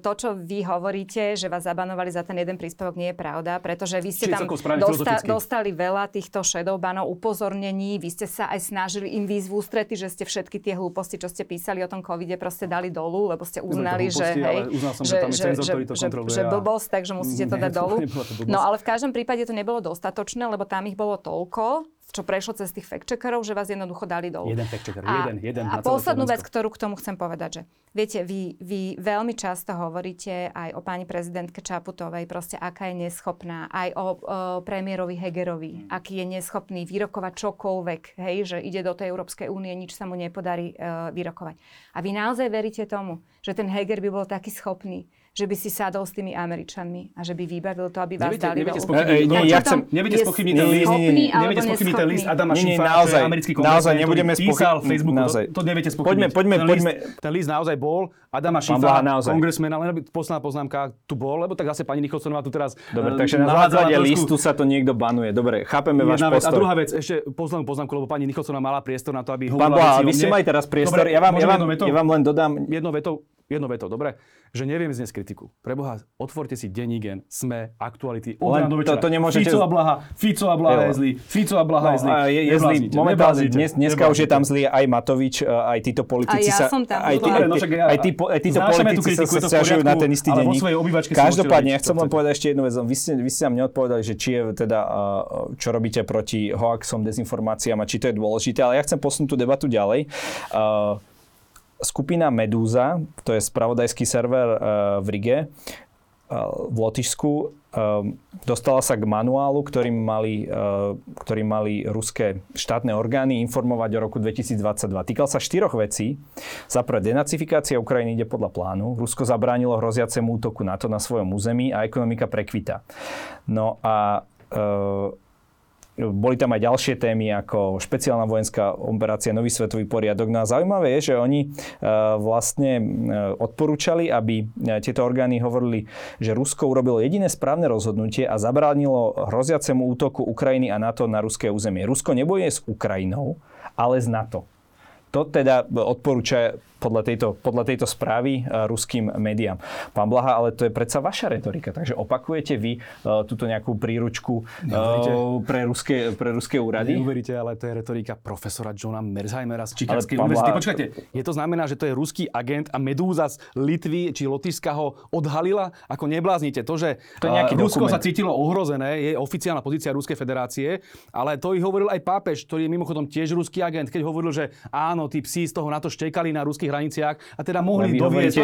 to, čo vy hovoríte, že vás zabanovali za ten jeden príspevok, nie je pravda, pretože vy ste tam dosta, dostali veľa týchto shadowbanov, upozornení, vy ste sa aj snažili im výjsť v ústrety, že ste všetky tie hlúposti, čo ste písali o tom covide, proste dali dolu, lebo ste uznali, že, hlúposti, hej, ale uznal som, že tam je cenzor, ktorý to že, kontroluje že a- blbosť, takže musíte to dať dolu. No ale v každom prípade to nebolo dostatočné, lebo tam ich bolo toľko, čo prešlo cez tých fact-checkerov, že vás jednoducho dali dolu. Jeden fact-checker, A- jeden, jeden A poslednú vec, ktorú k tomu chcem povedať, že viete, vy, vy veľmi často hovoríte aj o pani prezidentke Čaputovej, proste aká je neschopná, aj o, o premiérovi Hegerovi, aký je neschopný vyrokovať čokoľvek, hej, že ide do tej Európskej únie, nič sa mu nepodarí uh, vyrokovať. A vy naozaj veríte tomu, že ten Heger by bol taký schopný, že by si sadol s tými Američanmi a že by vybavil to, aby vás Neviete, dali neviete do E, nie, ja chcem- Neviete spochybniť ten list. Neviete spochybniť ten list. Adama Nie, nie, Šifa, naozaj, americký naozaj kongresmen, nebudeme písal Facebooku. naozaj. To, to neviete spochybniť. Poďme- poďme- ten poďme- List, ten list naozaj bol. Adama Šifa, Blaha, naozaj. kongresmen, ale posledná poznámka tu bol, lebo tak zase pani Nicholsonová tu teraz Dobre, eh, takže na základe listu sa to niekto banuje. Dobre, chápeme váš vec. A postoj. druhá vec, ešte poslednú poznámku, lebo pani Nicholsonová mala priestor na to, aby Pán hovorila o vy ste mali teraz priestor. Ja, vám, ja len dodám, Jednou vetou, jednou vetou, dobre? Že neviem zniesť kritiku. Preboha, otvorte si dennígen, sme, aktuality, od Len to- to nemôžete- Fico a Blaha, Fico a Blaha je zlý, Fico a Blaha No, je zlý. je, je zlý. Momentálne, dnes, dneska už je tam zlý aj Matovič, e, aj títo politici A ja sa... som tam aj, tí, bola. aj, Dobre, no aj, tí, aj títo politici sa, kritiku, stiažujú na ten istý denník. Každopádne, ja chcem len povedať ešte jednu vec. Vy ste, vy ste nám neodpovedali, že či je teda, uh, čo robíte proti hoaxom, dezinformáciám a či to je dôležité, ale ja chcem posunúť tú debatu ďalej. Uh, skupina Medúza, to je spravodajský server uh, v Rige, v Lotyšsku um, dostala sa k manuálu, ktorým mali, ktorým mali ruské štátne orgány informovať o roku 2022. Týkal sa štyroch vecí. Za prvé, denacifikácia Ukrajiny ide podľa plánu. Rusko zabránilo hroziacemu útoku NATO na svojom území a ekonomika prekvita. No a uh, boli tam aj ďalšie témy ako špeciálna vojenská operácia Nový svetový poriadok. No a zaujímavé je, že oni e, vlastne e, odporúčali, aby e, tieto orgány hovorili, že Rusko urobilo jediné správne rozhodnutie a zabránilo hroziacemu útoku Ukrajiny a NATO na ruské územie. Rusko nebojuje s Ukrajinou, ale s NATO. To teda odporúča podľa tejto, podľa tejto správy uh, ruským médiám. Pán Blaha, ale to je predsa vaša retorika, takže opakujete vy uh, túto nejakú príručku uh, pre, ruské, pre ruské úrady? Neuveríte, ale to je retorika profesora Johna Merzheimera z pán univerzity. Počkajte, je to znamená, že to je ruský agent a Medúza z Litvy či Lotyšska ho odhalila? Ako nebláznite. To, že To je nejaký uh, Rusko dokument. sa cítilo ohrozené, je oficiálna pozícia Ruskej federácie, ale to ich hovoril aj pápež, ktorý je mimochodom tiež ruský agent, keď hovoril, že áno, tí psi z toho na to štekali na ruských našich hraniciach a teda mohli vy doviesť...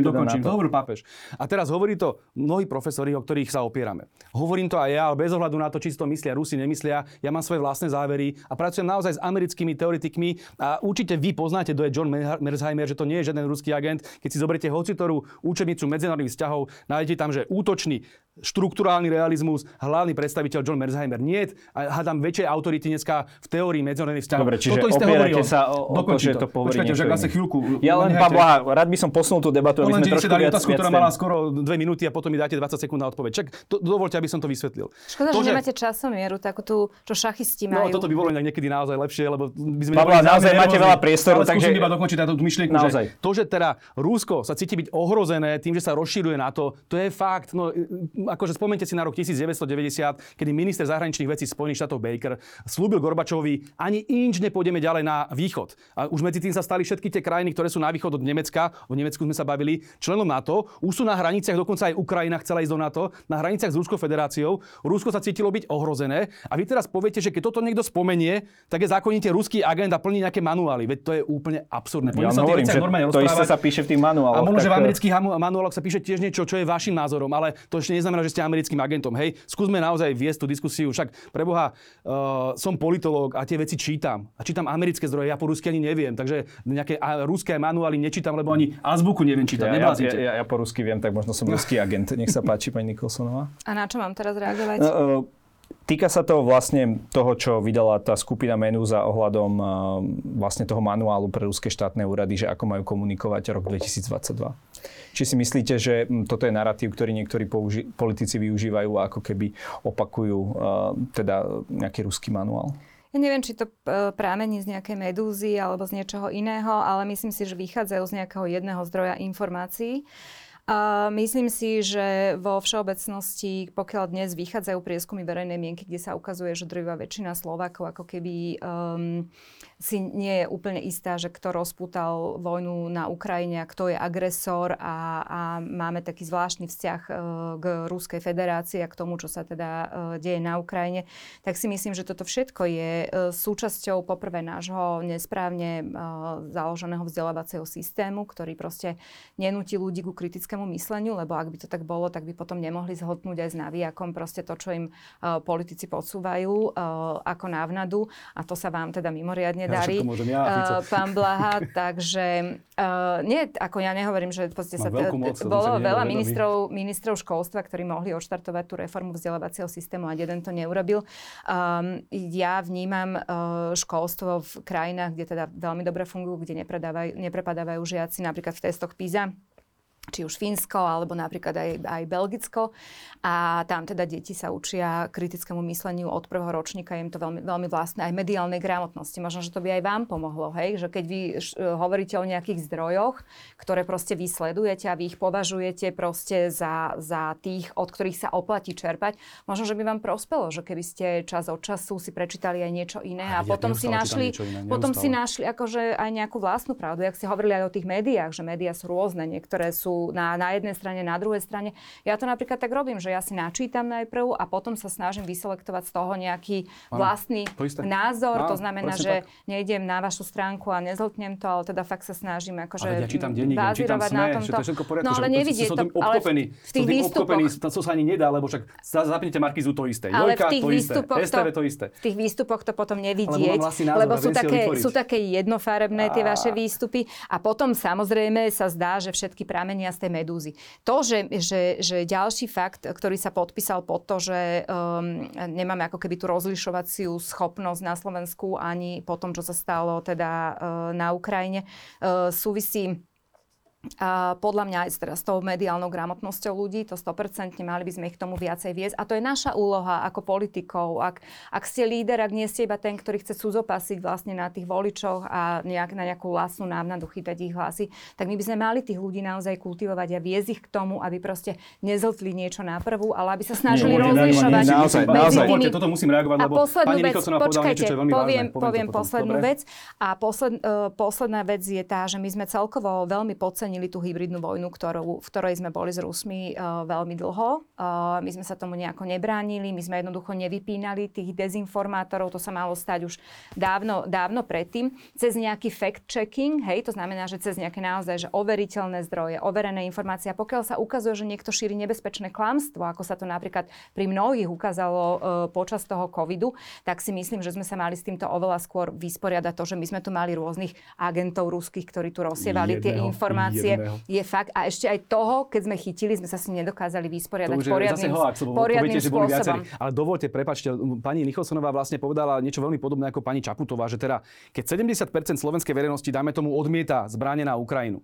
dokončím, To to. hovoril pápež. A teraz hovorí to mnohí profesori, o ktorých sa opierame. Hovorím to aj ja, ale bez ohľadu na to, či si to myslia Rusi, nemyslia. Ja mám svoje vlastné závery a pracujem naozaj s americkými teoretikmi a určite vy poznáte, kto je John Merzheimer, že to nie je žiaden ruský agent. Keď si zoberiete hocitorú učebnicu medzinárodných vzťahov, nájdete tam, že útočný štruktúrálny realizmus, hlavný predstaviteľ John Merzheimer. Nie, hádam väčšej autority dneska v teórii medzinárodných vzťahov. Dobre, čiže Toto isté opierate hovorí sa o, o to, že to hovorí Počkajte, niečo však zase chvíľku. Ja len, Blaha, rád by som posunul tú debatu, aby to len, sme že trošku dali viac, otázku, viac ktorá mala skoro dve minúty a potom mi dáte 20 sekúnd na odpoveď. Čak, to, dovolte, aby som to vysvetlil. Škoda, to, že nemáte časomieru, takú tú, čo šachisti No, majú. toto by bolo inak niekedy naozaj lepšie, lebo by sme... Pavla, naozaj máte veľa priestoru, ale takže- iba dokončiť táto tú myšlienku, Naozaj. že to, že teda Rusko sa cíti byť ohrozené tým, že sa rozširuje na to, to je fakt. No, akože spomente si na rok 1990, kedy minister zahraničných vecí Spojených štátov Baker slúbil Gorbačovi, ani inč nepôjdeme ďalej na východ. A už medzi tým sa stali všetky tie krajiny, ktoré sú na východ od Nemecka, o Nemecku sme sa bavili, členom NATO, už sú na hraniciach, dokonca aj Ukrajina chcela ísť do NATO, na hraniciach s Ruskou federáciou. Rusko sa cítilo byť ohrozené. A vy teraz poviete, že keď toto niekto spomenie, tak je zákonite ruský agent a plní nejaké manuály. Veď to je úplne absurdné. Ja Poďme sa o tých hovorím, že to isté sa píše v tých manuáloch. A možno, že v tak, amerických manuáloch sa píše tiež niečo, čo je vašim názorom, ale to ešte neznamená, že ste americkým agentom. Hej, skúsme naozaj viesť tú diskusiu. Však pre Boha, uh, som politológ a tie veci čítam. A čítam americké zdroje, ja po rusky ani neviem. Takže nejaké ruské manuály nečítam, lebo ani azbuku neviem čítať. Ja, ja, ja, ja, po rusky viem, tak možno som ruský agent. Nech sa páči, pani Nikolsonová. A na čo mám teraz reagovať? No, e, Týka sa to vlastne toho, čo vydala tá skupina Menuza ohľadom e, vlastne toho manuálu pre ruské štátne úrady, že ako majú komunikovať rok 2022. Či si myslíte, že toto je narratív, ktorý niektorí použi- politici využívajú a ako keby opakujú e, teda nejaký ruský manuál? Ja neviem, či to e, pramení z nejakej medúzy alebo z niečoho iného, ale myslím si, že vychádzajú z nejakého jedného zdroja informácií. A myslím si, že vo všeobecnosti, pokiaľ dnes vychádzajú prieskumy verejnej mienky, kde sa ukazuje, že drvivá väčšina Slovákov ako keby um, si nie je úplne istá, že kto rozputal vojnu na Ukrajine a kto je agresor a, a máme taký zvláštny vzťah uh, k Ruskej federácii a k tomu, čo sa teda uh, deje na Ukrajine, tak si myslím, že toto všetko je uh, súčasťou poprvé nášho nesprávne založeného vzdelávacieho systému, ktorý proste nenúti ľudí ku kritickému mysleniu, lebo ak by to tak bolo, tak by potom nemohli zhodnúť aj s navijakom proste to, čo im politici podsúvajú ako návnadu. A to sa vám teda mimoriadne Ja, darí, ja, uh, pán Blaha, takže uh, nie, ako ja nehovorím, že podstate sa veľkú moc, bolo veľa ministrov, ministrov školstva, ktorí mohli odštartovať tú reformu vzdelávacieho systému a jeden to neurobil. Um, ja vnímam uh, školstvo v krajinách, kde teda veľmi dobre fungujú, kde neprepadávajú žiaci napríklad v testoch PISA, či už Fínsko, alebo napríklad aj, aj Belgicko. A tam teda deti sa učia kritickému mysleniu od prvého ročníka, je im to veľmi, veľmi vlastné, aj mediálnej gramotnosti. Možno, že to by aj vám pomohlo, hej? že keď vy š, hovoríte o nejakých zdrojoch, ktoré proste vy sledujete a vy ich považujete proste za, za tých, od ktorých sa oplatí čerpať, možno, že by vám prospelo, že keby ste čas od času si prečítali aj niečo iné a, A potom si našli, iné, potom si našli akože aj nejakú vlastnú pravdu. Jak ste hovorili aj o tých médiách, že médiá sú rôzne, niektoré sú na, na jednej strane, na druhej strane. Ja to napríklad tak robím, že ja si načítam najprv a potom sa snažím vyselektovať z toho nejaký Áno, vlastný to isté. názor. Áno, to znamená, že nejdem na vašu stránku a nezltnem to, ale teda fakt sa snažím akože Ale ja čítam denník, ja čítam SME, na že tomto. to je všetko poriadku. No že ale to- som to, ale v tých výstupoch. to, to sa ani nedá, lebo však za- zapnite Markizu to isté, Ale Jojka v tých to isté, výstupoch STV to isté. V tých výstupoch to potom nevidieť, názor lebo sú také, sú také jednofarebné tie vaše výstupy a potom samozrejme sa zdá, že všetky pramenia z tej medúzy. To, že, že, že ďalší fakt, ktorý sa podpísal pod to, že um, nemáme ako keby tú rozlišovaciu schopnosť na Slovensku ani po tom, čo sa stalo teda uh, na Ukrajine, uh, súvisí a podľa mňa aj teraz s tou mediálnou gramotnosťou ľudí, to 100% mali by sme ich k tomu viacej viesť. A to je naša úloha ako politikov. Ak, ak ste líder, ak nie ste iba ten, ktorý chce cudzopasiť vlastne na tých voličoch a nejak, na nejakú vlastnú návnadu chytať ich hlasy, tak my by sme mali tých ľudí naozaj kultivovať a viesť ich k tomu, aby proste nezltli niečo na prvú, ale aby sa snažili Nie, rozlišovať nie, naozaj, naozaj. tými... Toto musím reagovať, A lebo pani vec, počkajte, niečo, čo je veľmi poviem, vážne. poviem potom. poslednú Dobre? vec. A posled, uh, posledná vec je tá, že my sme celkovo veľmi podcenili nebránili tú hybridnú vojnu, ktorú, v ktorej sme boli s Rusmi uh, veľmi dlho. Uh, my sme sa tomu nejako nebránili, my sme jednoducho nevypínali tých dezinformátorov, to sa malo stať už dávno, dávno predtým, cez nejaký fact-checking, hej, to znamená, že cez nejaké naozaj že overiteľné zdroje, overené informácie. A pokiaľ sa ukazuje, že niekto šíri nebezpečné klamstvo, ako sa to napríklad pri mnohých ukázalo uh, počas toho covidu, tak si myslím, že sme sa mali s týmto oveľa skôr vysporiadať to, že my sme tu mali rôznych agentov ruských, ktorí tu rozsievali tie informácie. Jedného. Je fakt. A ešte aj toho, keď sme chytili, sme sa s ním nedokázali vysporiadať To už je poriadnym, hoax, lebo poviete, že boli viacerí. Ale dovolte, prepačte, pani Nicholsonová vlastne povedala niečo veľmi podobné ako pani Čaputová, že teda keď 70% slovenskej verejnosti, dáme tomu, odmieta zbranie na Ukrajinu,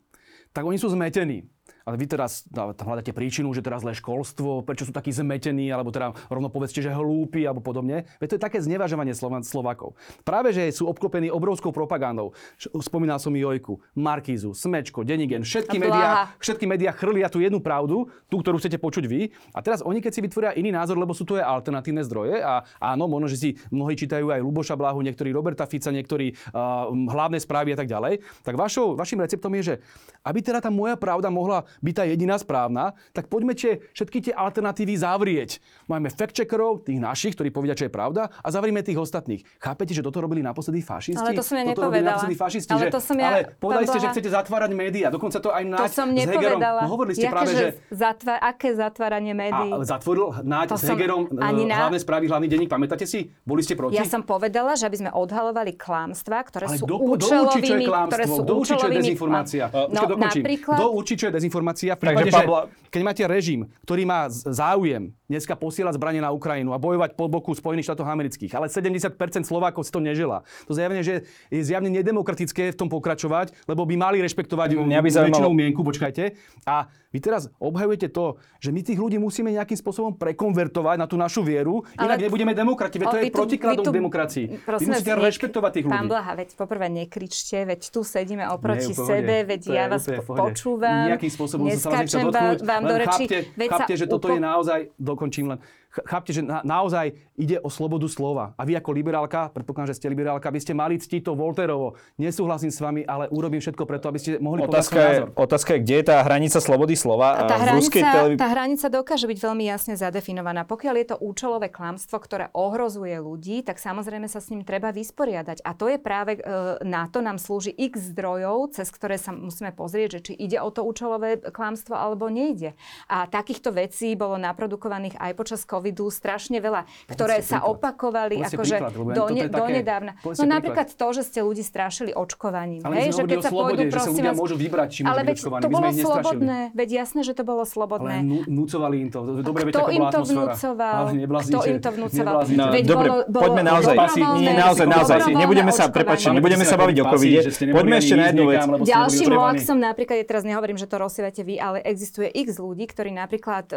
tak oni sú zmetení. Ale vy teraz tam hľadáte príčinu, že teraz zlé školstvo, prečo sú takí zmetení, alebo teda rovno povedzte, že hlúpi, alebo podobne. Veď to je také znevažovanie Slovákov. Práve, že sú obklopení obrovskou propagandou. Spomínal som Jojku, Markízu, Smečko, Denigen, všetky médiá, všetky médiá chrlia tú jednu pravdu, tú, ktorú chcete počuť vy. A teraz oni, keď si vytvoria iný názor, lebo sú to aj alternatívne zdroje, a áno, možno, že si mnohí čítajú aj Luboša Blahu, niektorí Roberta Fica, niektorí uh, hlavné správy a tak ďalej, tak vašou, vašim receptom je, že aby teda tá moja pravda mohla byť tá jediná správna, tak poďme tie, všetky tie alternatívy zavrieť. Máme fact-checkerov, tých našich, ktorí povedia, čo je pravda, a zavrime tých ostatných. Chápete, že toto robili naposledy fašisti? Ale to som ja toto nepovedala. naposledy fašisti, Ale že, to som ja- ale povedali ste, že chcete zatvárať médiá. Dokonca to aj To Náď som s Hegerom. No hovorili ste Jaké, práve, že... Zatva- aké zatváranie médií? A zatvoril Náď To s Hegerom ani ani na- hlavné správy, hlavný denník. Pamätáte si? Boli ste proti? Ja som povedala, že aby sme odhalovali klamstvá, ktoré Ale sú kto, kto učí, čo je účelovými, klamstvo? ktoré sú Kto učí, čo je účelovými- dezinformácia? No, Počkaj, dokončím. napríklad... Kto učí, čo je dezinformácia? V Takže, prípade, že Pavla- keď máte režim, ktorý má záujem dneska posielať zbranie na Ukrajinu a bojovať po boku Spojených štátov amerických, ale 70% Slovákov si to neželá. To zjavne, že je zjavne nedemokratické v tom pokračovať, lebo by mali rešpektovať väčšinou mienku, počkajte. A vy teraz obhajujete to, že my tých ľudí musíme nejakým spôsobom prekonvertovať na tú našu vieru, inak Ale- nebudeme demokrati. Veď to je tu- protikladom tu- demokracii. Vy musíte nek- rešpektovať tých ľudí. Pán Blaha, veď poprvé nekričte, veď tu sedíme oproti Nie, sebe, veď To ja vás počúvam, Nejakým spôsobom sa vás dotknúť, vám, do reči. chápte, chápte, že toto je naozaj, dokončím len, chápte, že na, naozaj ide o slobodu slova. A vy ako liberálka, predpokladám, že ste liberálka, by ste mali ctiť to Volterovo. Nesúhlasím s vami, ale urobím všetko preto, aby ste mohli Otázka je, názor. otázka je, kde je tá hranica slobody slova A tá v hranica, televízii. tá hranica dokáže byť veľmi jasne zadefinovaná. Pokiaľ je to účelové klamstvo, ktoré ohrozuje ľudí, tak samozrejme sa s ním treba vysporiadať. A to je práve e, na to nám slúži x zdrojov, cez ktoré sa musíme pozrieť, že či ide o to účelové klamstvo alebo nejde. A takýchto vecí bolo naprodukovaných aj počas covidu strašne veľa, ktoré Povedzte sa príklad. opakovali Povedzte akože príklad, do, ne, také- donedávna. povedzte No príklad. napríklad to, že ste ľudí strašili očkovaním. Ale hej, že keď sa slobode, pôjdu, že sa ľudia vás- môžu vybrať, či môžu Ale byť veď očkovaní. to My sme bolo slobodné. Veď jasné, že to bolo Ale slobodné. nú- núcovali im to. Dobre ako im to vnúcoval? Ale. Kto im to vnúcoval? No, Veď dobre, poďme naozaj, naozaj, naozaj, nebudeme sa, Ale nebudeme sa baviť o covide. Poďme ešte na jednu vec. Ďalším hoaxom napríklad, ja teraz nehovorím, že to rozsievate vy, ale existuje x ľudí, ktorí napríklad e,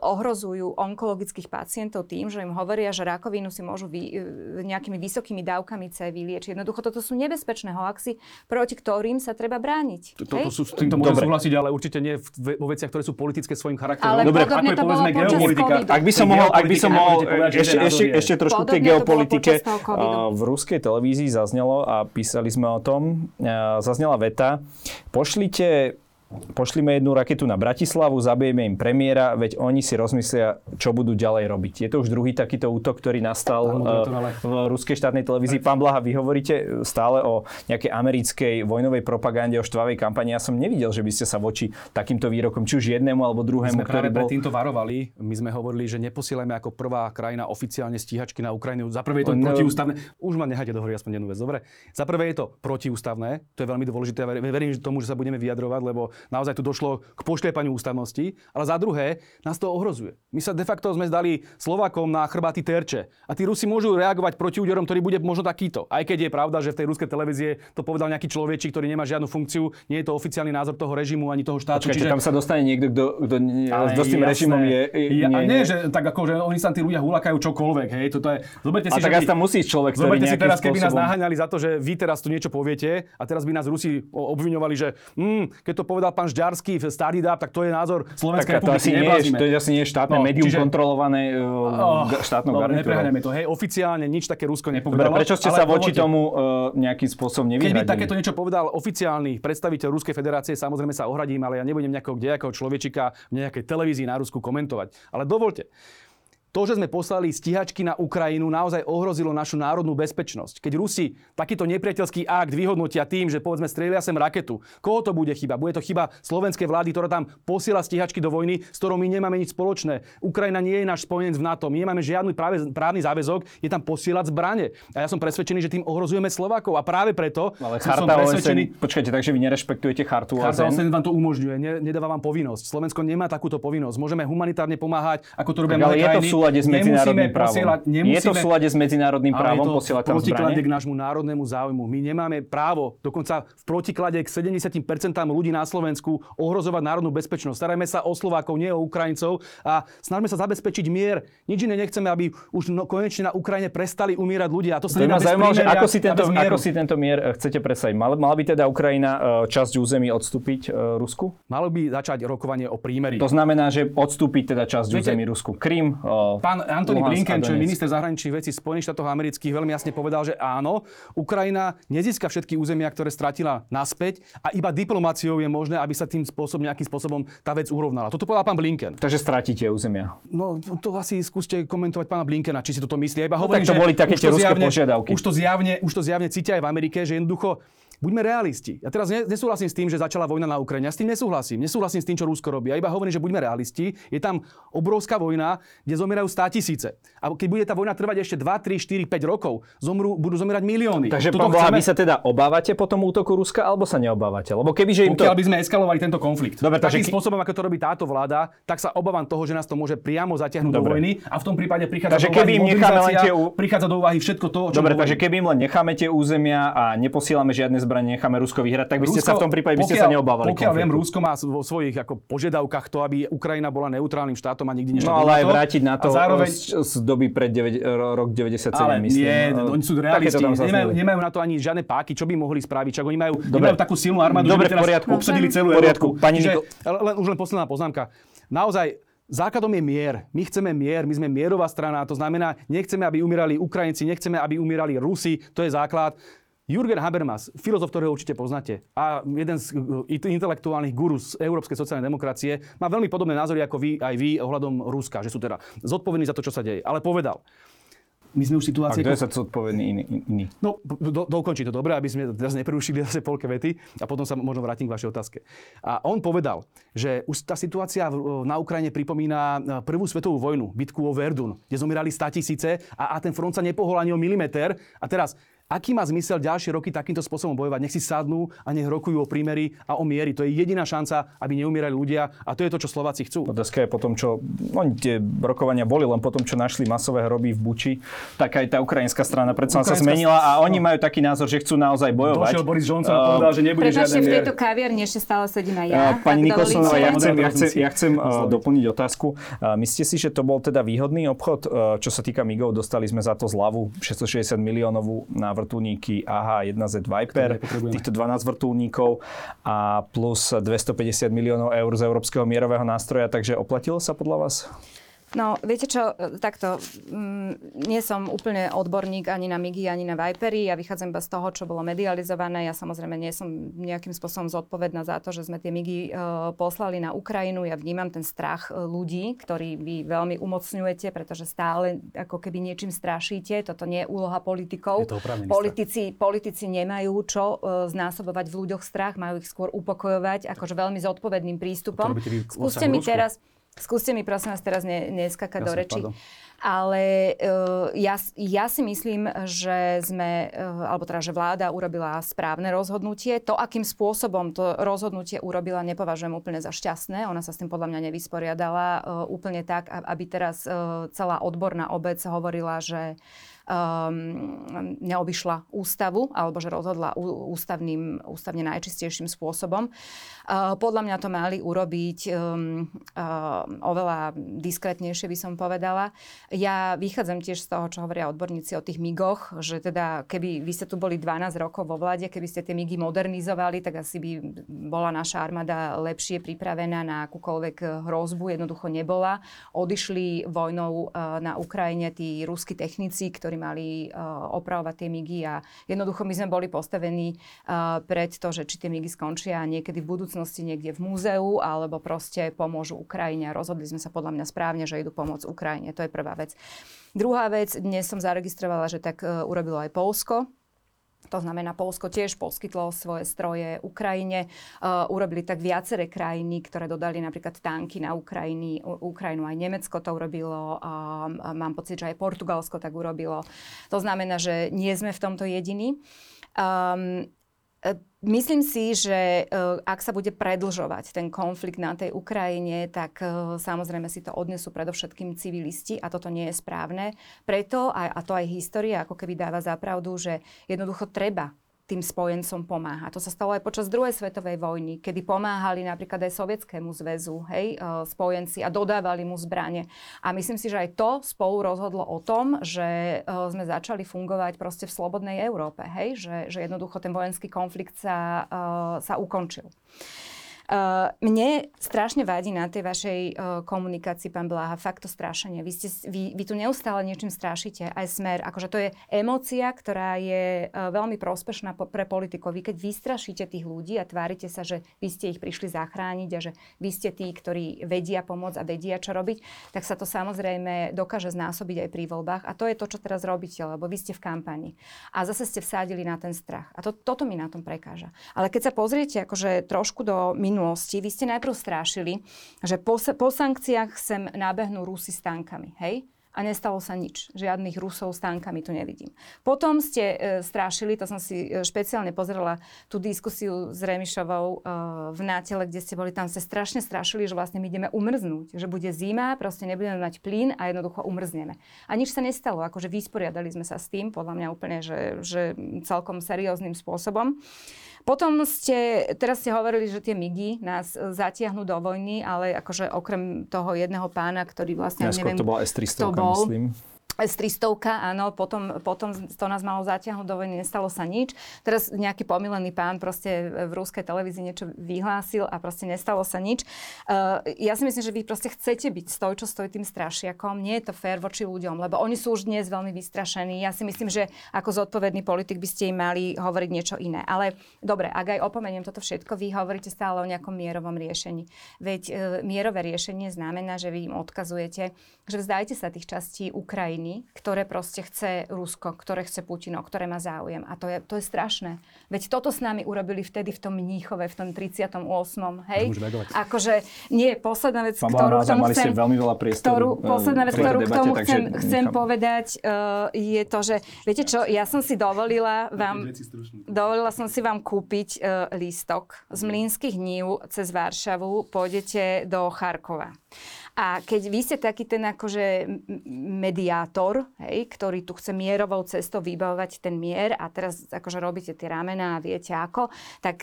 ohrozujú onkologických pacientov tým, že im hovoria, že rakovinu si môžu vy, e, nejakými vysokými dávkami C vyliečiť. Jednoducho toto sú nebezpečné hoaxy, proti ktorým sa treba brániť. Toto sú, s týmto môžem súhlasiť, ale určite nie vo veciach, ktoré sú politické svojim charakterom. Ale Dobre, bolo povedzme geopolitika. Ak by som mohol, ak by som mohol že ešte, trošku k tej geopolitike. V ruskej televízii zaznelo a písali sme o tom, a zaznela veta, pošlite pošlime jednu raketu na Bratislavu, zabijeme im premiéra, veď oni si rozmyslia, čo budú ďalej robiť. Je to už druhý takýto útok, ktorý nastal eh, v ruskej štátnej televízii. Pán Blaha, vy hovoríte stále o nejakej americkej vojnovej propagande, o štvavej kampani. Ja som nevidel, že by ste sa voči takýmto výrokom, či už jednému alebo My druhému, sme ktorý bol... týmto varovali. My sme hovorili, že neposielame ako prvá krajina oficiálne stíhačky na Ukrajinu. Za prvé je to No. protiústavné. Už ma nehajte do hory aspoň jednu vec, dobre? Za prvé je to protiústavné, to je veľmi dôležité. Verím že tomu, že sa budeme vyjadrovať, lebo naozaj tu došlo k pošliepaniu ústavnosti. Ale za druhé, nás to ohrozuje. My sa de facto sme zdali Slovakom na chrbáty terče. A tí Rusi môžu reagovať proti úderom, ktorý bude možno takýto. Aj keď je pravda, že v tej ruskej televízie to povedal nejaký človečík, ktorý nemá žiadnu funkciu, nie je to oficiálny názor toho režimu ani toho štátu. Počkajte, tam sa dostane niekto, kto, kto, s tým jasné. režimom je... Ja, a nie, nie, že tak ako, že oni sa tí ľudia hulakajú čokoľvek, hej, toto je... Zoberte A si, tak že asi tam musí ísť človek, ktorý Zoberte si teraz, keby nás spôsobom- naháňali za to, že vy teraz tu niečo poviete a teraz by nás Rusi obviňovali, že mm, keď to povedal povedal pán Žďarský v Stadidab, tak to je názor Slovenskej Tak to asi, republiky. nie je, to je asi nie je štátne No, médium čiže- kontrolované uh, Oh, štátnou no, garnitúrou. to, hej, oficiálne nič také Rusko Dobre, nepovedalo. prečo ste sa voči tomu uh, nejakým spôsobom nevyhradili? takéto niečo povedal oficiálny predstaviteľ Ruskej federácie, samozrejme sa ohradím, ale ja nebudem nejakého kdejakého človečika v nejakej televízii na Rusku komentovať. Ale dovolte, to, že sme poslali stíhačky na Ukrajinu, naozaj ohrozilo našu národnú bezpečnosť. Keď Rusi takýto nepriateľský akt vyhodnotia tým, že povedzme strielia sem raketu, koho to bude chyba? Bude to chyba slovenskej vlády, ktorá tam posiela stíhačky do vojny, s ktorou my nemáme nič spoločné. Ukrajina nie je náš spojenec v NATO, my nemáme žiadny právny záväzok, je tam posielať zbrane. A ja som presvedčený, že tým ohrozujeme Slovákov. A práve preto Ale som, som presvedčený, OSN, počkajte, takže vy nerešpektujete chartu Charta OSN? OSN vám to umožňuje, ne, nedáva vám povinnosť. Slovensko nemá takúto povinnosť. Môžeme humanitárne pomáhať, ako to robia ale mnohé je to v krajiny. Súlade s medzinárodným Nemusíme právom. posielať- Je to v nemusíme- súlade s medzinárodným právom posielať tam protiklade zbranie? k nášmu národnému záujmu. My nemáme právo, dokonca v protiklade k 70% ľudí na Slovensku ohrozovať národnú bezpečnosť. Starajme sa o Slovákov, nie o Ukrajincov a snažme sa zabezpečiť mier. Nič iné nechceme, aby už no, konečne na Ukrajine prestali umierať ľudia. A to sa To ma zaujímalo, že ako si, tento, ako si tento mier eh, chcete presadiť. Mala, mala by teda Ukrajina eh, časť území odstúpiť eh, Rusku? Malo by začať rokovanie o prímeri. To znamená, že odstúpiť teda časť Viete, území Rusku. Krym, Pán Antony Blinken, čo je minister zahraničných vecí Spojených štátov amerických, veľmi jasne povedal, že áno, Ukrajina nezíska všetky územia, ktoré stratila naspäť a iba diplomáciou je možné, aby sa tým spôsobom, nejakým spôsobom tá vec urovnala. Toto povedal pán Blinken. Takže stratíte územia. No to asi skúste komentovať pána Blinkena, či si toto myslí. Ja iba No hovorím, tak to boli také tie ruské zjavne, požiadavky. Už to, zjavne, už to zjavne cítia aj v Amerike, že jednoducho Buďme realisti. Ja teraz ne- nesúhlasím s tým, že začala vojna na Ukrajine. Ja s tým nesúhlasím. Nesúhlasím s tým, čo Rusko robí. Ja iba hovorím, že buďme realisti. Je tam obrovská vojna, kde zomierajú 100 tisíce. A keď bude tá vojna trvať ešte 2, 3, 4, 5 rokov, zomrú, budú zomierať milióny. Takže Toto pán Blaha, chceme? vy sa teda obávate po tom útoku Ruska, alebo sa neobávate? Lebo keby, že im to... Pokiaľ by sme eskalovali tento konflikt. Dobre, takže Takým ki- spôsobom, ako to robí táto vláda, tak sa obávam toho, že nás to môže priamo zatiahnuť do Dobre. vojny a v tom prípade prichádza Takže do keby im necháme len tie prichádza do úvahy všetko to, o čom Dobre, takže keby im len necháme tie územia a neposielame žiadne zbranie, necháme Rusko vyhrať, tak by ste sa v tom prípade by ste sa neobávali Pokiaľ viem, konfliktu. Rusko má vo svojich ako požiadavkách to, aby Ukrajina bola neutrálnym štátom a nikdy nešla No ale aj vrátiť na to A zároveň, z, z doby pred 9, rok 97, ale myslím. nie, No, oni sú realisti, nemajú, nemajú na to ani žiadne páky, čo by mohli spraviť, čak oni majú, Dobre. nemajú takú silnú armádu, Dobre, že by teraz poriadku. obsadili celú poriadku. Európu. Pani Čiže, Niko- len, už len posledná poznámka. Naozaj, Základom je mier. My chceme mier, my sme mierová strana, to znamená, nechceme, aby umierali Ukrajinci, nechceme, aby umierali Rusi, to je základ. Jürgen Habermas, filozof, ktorého určite poznáte, a jeden z uh, intelektuálnych guru z európskej sociálnej demokracie, má veľmi podobné názory ako vy, aj vy ohľadom Ruska, že sú teda zodpovední za to, čo sa deje. Ale povedal, my sme už v A kto je sa zodpovedný iný? iný? No, do, dokončí to dobre, aby sme teraz neprerušili zase polke vety a potom sa možno vrátim k vašej otázke. A on povedal, že už tá situácia v- na Ukrajine pripomína e, prvú svetovú vojnu, bitku o Verdun, kde zomierali 100 tisíce a, a ten front sa nepohol ani o milimeter. A teraz, aký má zmysel ďalšie roky takýmto spôsobom bojovať? Nech si sadnú a nech rokujú o prímery a o miery. To je jediná šanca, aby neumierali ľudia a to je to, čo Slováci chcú. Otázka je potom, čo... Oni tie rokovania boli len potom, čo našli masové hroby v Buči, tak aj tá ukrajinská strana predsa sa zmenila a oni majú taký názor, že chcú naozaj bojovať. Došiel Boris Johnson a povedal, že nebude žiaden v tejto kaviarni ešte stále sedím aj ja. Uh, Pani Nikolsonová, ja dovolíte. chcem, ja chcem, ja chcem uh, doplniť otázku. Uh, Myslíte si, že to bol teda výhodný obchod? Uh, Čo sa týka MIGov, dostali sme za to zľavu 660 miliónovú na vrtulníky AH-1Z Viper, týchto 12 vrtulníkov a plus 250 miliónov eur z Európskeho mierového nástroja, takže oplatilo sa podľa vás? No, viete čo, e, takto, mm, nie som úplne odborník ani na MIGI, ani na Vipery. Ja vychádzam iba z toho, čo bolo medializované. Ja samozrejme nie som nejakým spôsobom zodpovedná za to, že sme tie MIGI e, poslali na Ukrajinu. Ja vnímam ten strach e, ľudí, ktorý vy veľmi umocňujete, pretože stále ako keby niečím strašíte. Toto nie je úloha politikov. Je to politici, politici nemajú čo e, znásobovať v ľuďoch strach, majú ich skôr upokojovať akože veľmi zodpovedným prístupom. Skúste mi teraz Skúste mi prosím vás teraz ne, neskakať do Jasne, reči. pardon. Ale uh, ja, ja si myslím, že sme, uh, alebo teda, že vláda urobila správne rozhodnutie. To, akým spôsobom to rozhodnutie urobila, nepovažujem úplne za šťastné. Ona sa s tým podľa mňa nevysporiadala uh, úplne tak, aby teraz uh, celá odborná obec hovorila, že um, neobyšla ústavu, alebo že rozhodla ústavným, ústavne najčistejším spôsobom. Uh, podľa mňa to mali urobiť um, uh, oveľa diskrétnejšie, by som povedala. Ja vychádzam tiež z toho, čo hovoria odborníci o tých migoch, že teda keby vy ste tu boli 12 rokov vo vláde, keby ste tie migy modernizovali, tak asi by bola naša armáda lepšie pripravená na akúkoľvek hrozbu. Jednoducho nebola. Odišli vojnou na Ukrajine tí ruskí technici, ktorí mali uh, opravovať tie migy a jednoducho my sme boli postavení uh, pred to, že či tie migy skončia niekedy v budúcnosti niekde v múzeu alebo proste pomôžu Ukrajine. Rozhodli sme sa podľa mňa správne, že idú pomôcť Ukrajine. To je prvá vec. Druhá vec, dnes som zaregistrovala, že tak uh, urobilo aj Polsko. To znamená, Polsko tiež poskytlo svoje stroje Ukrajine. Uh, urobili tak viaceré krajiny, ktoré dodali napríklad tanky na Ukrajiny, Ukrajinu. Aj Nemecko to urobilo. Uh, mám pocit, že aj Portugalsko tak urobilo. To znamená, že nie sme v tomto jediní. Um, Myslím si, že ak sa bude predlžovať ten konflikt na tej Ukrajine, tak samozrejme si to odnesú predovšetkým civilisti a toto nie je správne. Preto, a to aj história ako keby dáva zapravdu, že jednoducho treba tým spojencom pomáha. To sa stalo aj počas druhej svetovej vojny, kedy pomáhali napríklad aj Sovietskému zväzu, hej, e, spojenci a dodávali mu zbranie. A myslím si, že aj to spolu rozhodlo o tom, že e, sme začali fungovať proste v slobodnej Európe, hej, že, že jednoducho ten vojenský konflikt sa, e, sa ukončil. Uh, mne strašne vadí na tej vašej uh, komunikácii, pán Bláha, fakt to strašenie. Vy, ste, vy, vy tu neustále niečím strašíte, aj smer. Akože to je emócia, ktorá je uh, veľmi prospešná pre politikov. Vy keď vystrašíte tých ľudí a tvárite sa, že vy ste ich prišli zachrániť a že vy ste tí, ktorí vedia pomôcť a vedia, čo robiť, tak sa to samozrejme dokáže znásobiť aj pri voľbách. A to je to, čo teraz robíte, lebo vy ste v kampani. A zase ste vsádili na ten strach. A to, toto mi na tom prekáža. Ale keď sa pozriete akože trošku do minulosti, vy ste najprv strášili, že po, po sankciách sem nábehnú Rusy s tankami, hej? a nestalo sa nič. Žiadnych Rusov s tankami tu nevidím. Potom ste e, strášili, to som si e, špeciálne pozrela tú diskusiu s Remišovou e, v Nátele, kde ste boli, tam ste strašne strašili, že vlastne my ideme umrznúť, že bude zima, proste nebudeme mať plyn a jednoducho umrzneme. A nič sa nestalo, akože vysporiadali sme sa s tým, podľa mňa úplne, že, že celkom serióznym spôsobom. Potom ste, teraz ste hovorili, že tie migy nás e, zatiahnu do vojny, ale akože okrem toho jedného pána, ktorý vlastne, ja, neviem, to bola S-300, myslím. S-300, áno, potom, potom to nás malo zatiahnuť do vojny, nestalo sa nič. Teraz nejaký pomilený pán proste v rúskej televízii niečo vyhlásil a proste nestalo sa nič. Uh, ja si myslím, že vy proste chcete byť stoj, čo stojí tým strašiakom. Nie je to fér voči ľuďom, lebo oni sú už dnes veľmi vystrašení. Ja si myslím, že ako zodpovedný politik by ste im mali hovoriť niečo iné. Ale dobre, ak aj opomeniem toto všetko, vy hovoríte stále o nejakom mierovom riešení. Veď uh, mierové riešenie znamená, že vy im odkazujete, že vzdajte sa tých častí Ukrajiny krajiny, ktoré proste chce Rusko, ktoré chce Putin, o ktoré má záujem. A to je, to je strašné. Veď toto s nami urobili vtedy v tom Mníchove, v tom 38. Hej? Akože, nie, posledná vec, Pán ktorú tomu chcem... veľmi veľa priestoru, ktorú, eh, posledná vec, ktorú k tomu chcem, chcem povedať, uh, je to, že, viete čo, ja som si dovolila vám, dovolila som si vám kúpiť uh, lístok z Mlínskych nív cez Varšavu, pôjdete do Charkova. A keď vy ste taký ten akože mediátor, hej, ktorý tu chce mierovou cestou vybavovať ten mier a teraz akože robíte tie ramena a viete ako, tak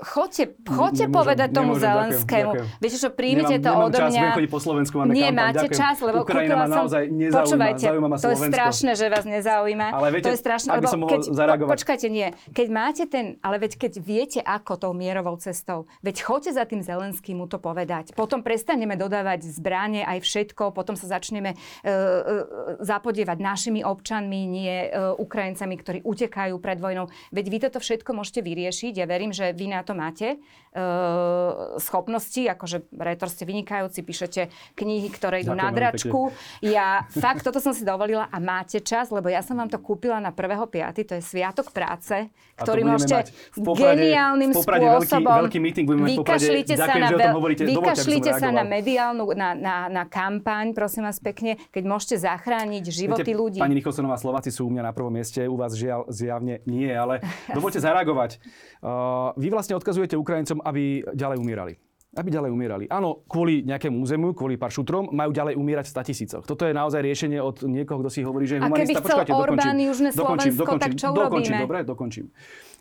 Chodte, chodte nemôžem, povedať tomu nemôžem, Zelenskému. Ďakujem, ďakujem. Viete čo, príjmite nemám, nemám odo mňa. Čas, po Slovensku, máme Nie, kampaň, máte ďakujem. čas, lebo Ukrajina ma naozaj nezaujíma, Počúvajte, zaujíma ma to je strašné, že vás nezaujíma. Ale viete, to je strašné, aby som mohol keď, zareagovať. Po, počkajte, nie. Keď máte ten, ale veď keď viete, ako tou mierovou cestou, veď choďte za tým Zelenským mu to povedať. Potom prestaneme dodávať zbranie aj všetko, potom sa začneme uh, uh, zapodievať našimi občanmi, nie uh, Ukrajincami, ktorí utekajú pred vojnou. Veď vy toto všetko môžete vyriešiť. Ja verím, že vy na to máte. Uh, schopnosti, akože retor ste vynikajúci, píšete knihy, ktoré idú Ďakujem na dračku. Ja fakt toto som si dovolila a máte čas, lebo ja som vám to kúpila na 1.5. To je Sviatok práce, ktorý môžete geniálnym spôsobom veľký, veľký meeting vykašlite sa na, vykašlite sa na mediálnu, na, na, na kampaň, prosím vás pekne, keď môžete zachrániť životy Viete, ľudí. Pani Nicholsonová, Slováci sú u mňa na prvom mieste, u vás žiaľ zjavne nie, ale dovolte zareagovať. Uh, vy vlastne odkazujete Ukrajincom, aby ďalej umírali. Aby ďalej umierali. Áno, kvôli nejakému územiu, kvôli pár šutrom, majú ďalej umierať v 100 tisícoch. Toto je naozaj riešenie od niekoho, kto si hovorí, že je humanista. A keby chcel Počkajte, Orbán dokončím, Južné dokončím, Slovensko, dokončím, tak čo dokončím, urobíme? dobre, dokončím.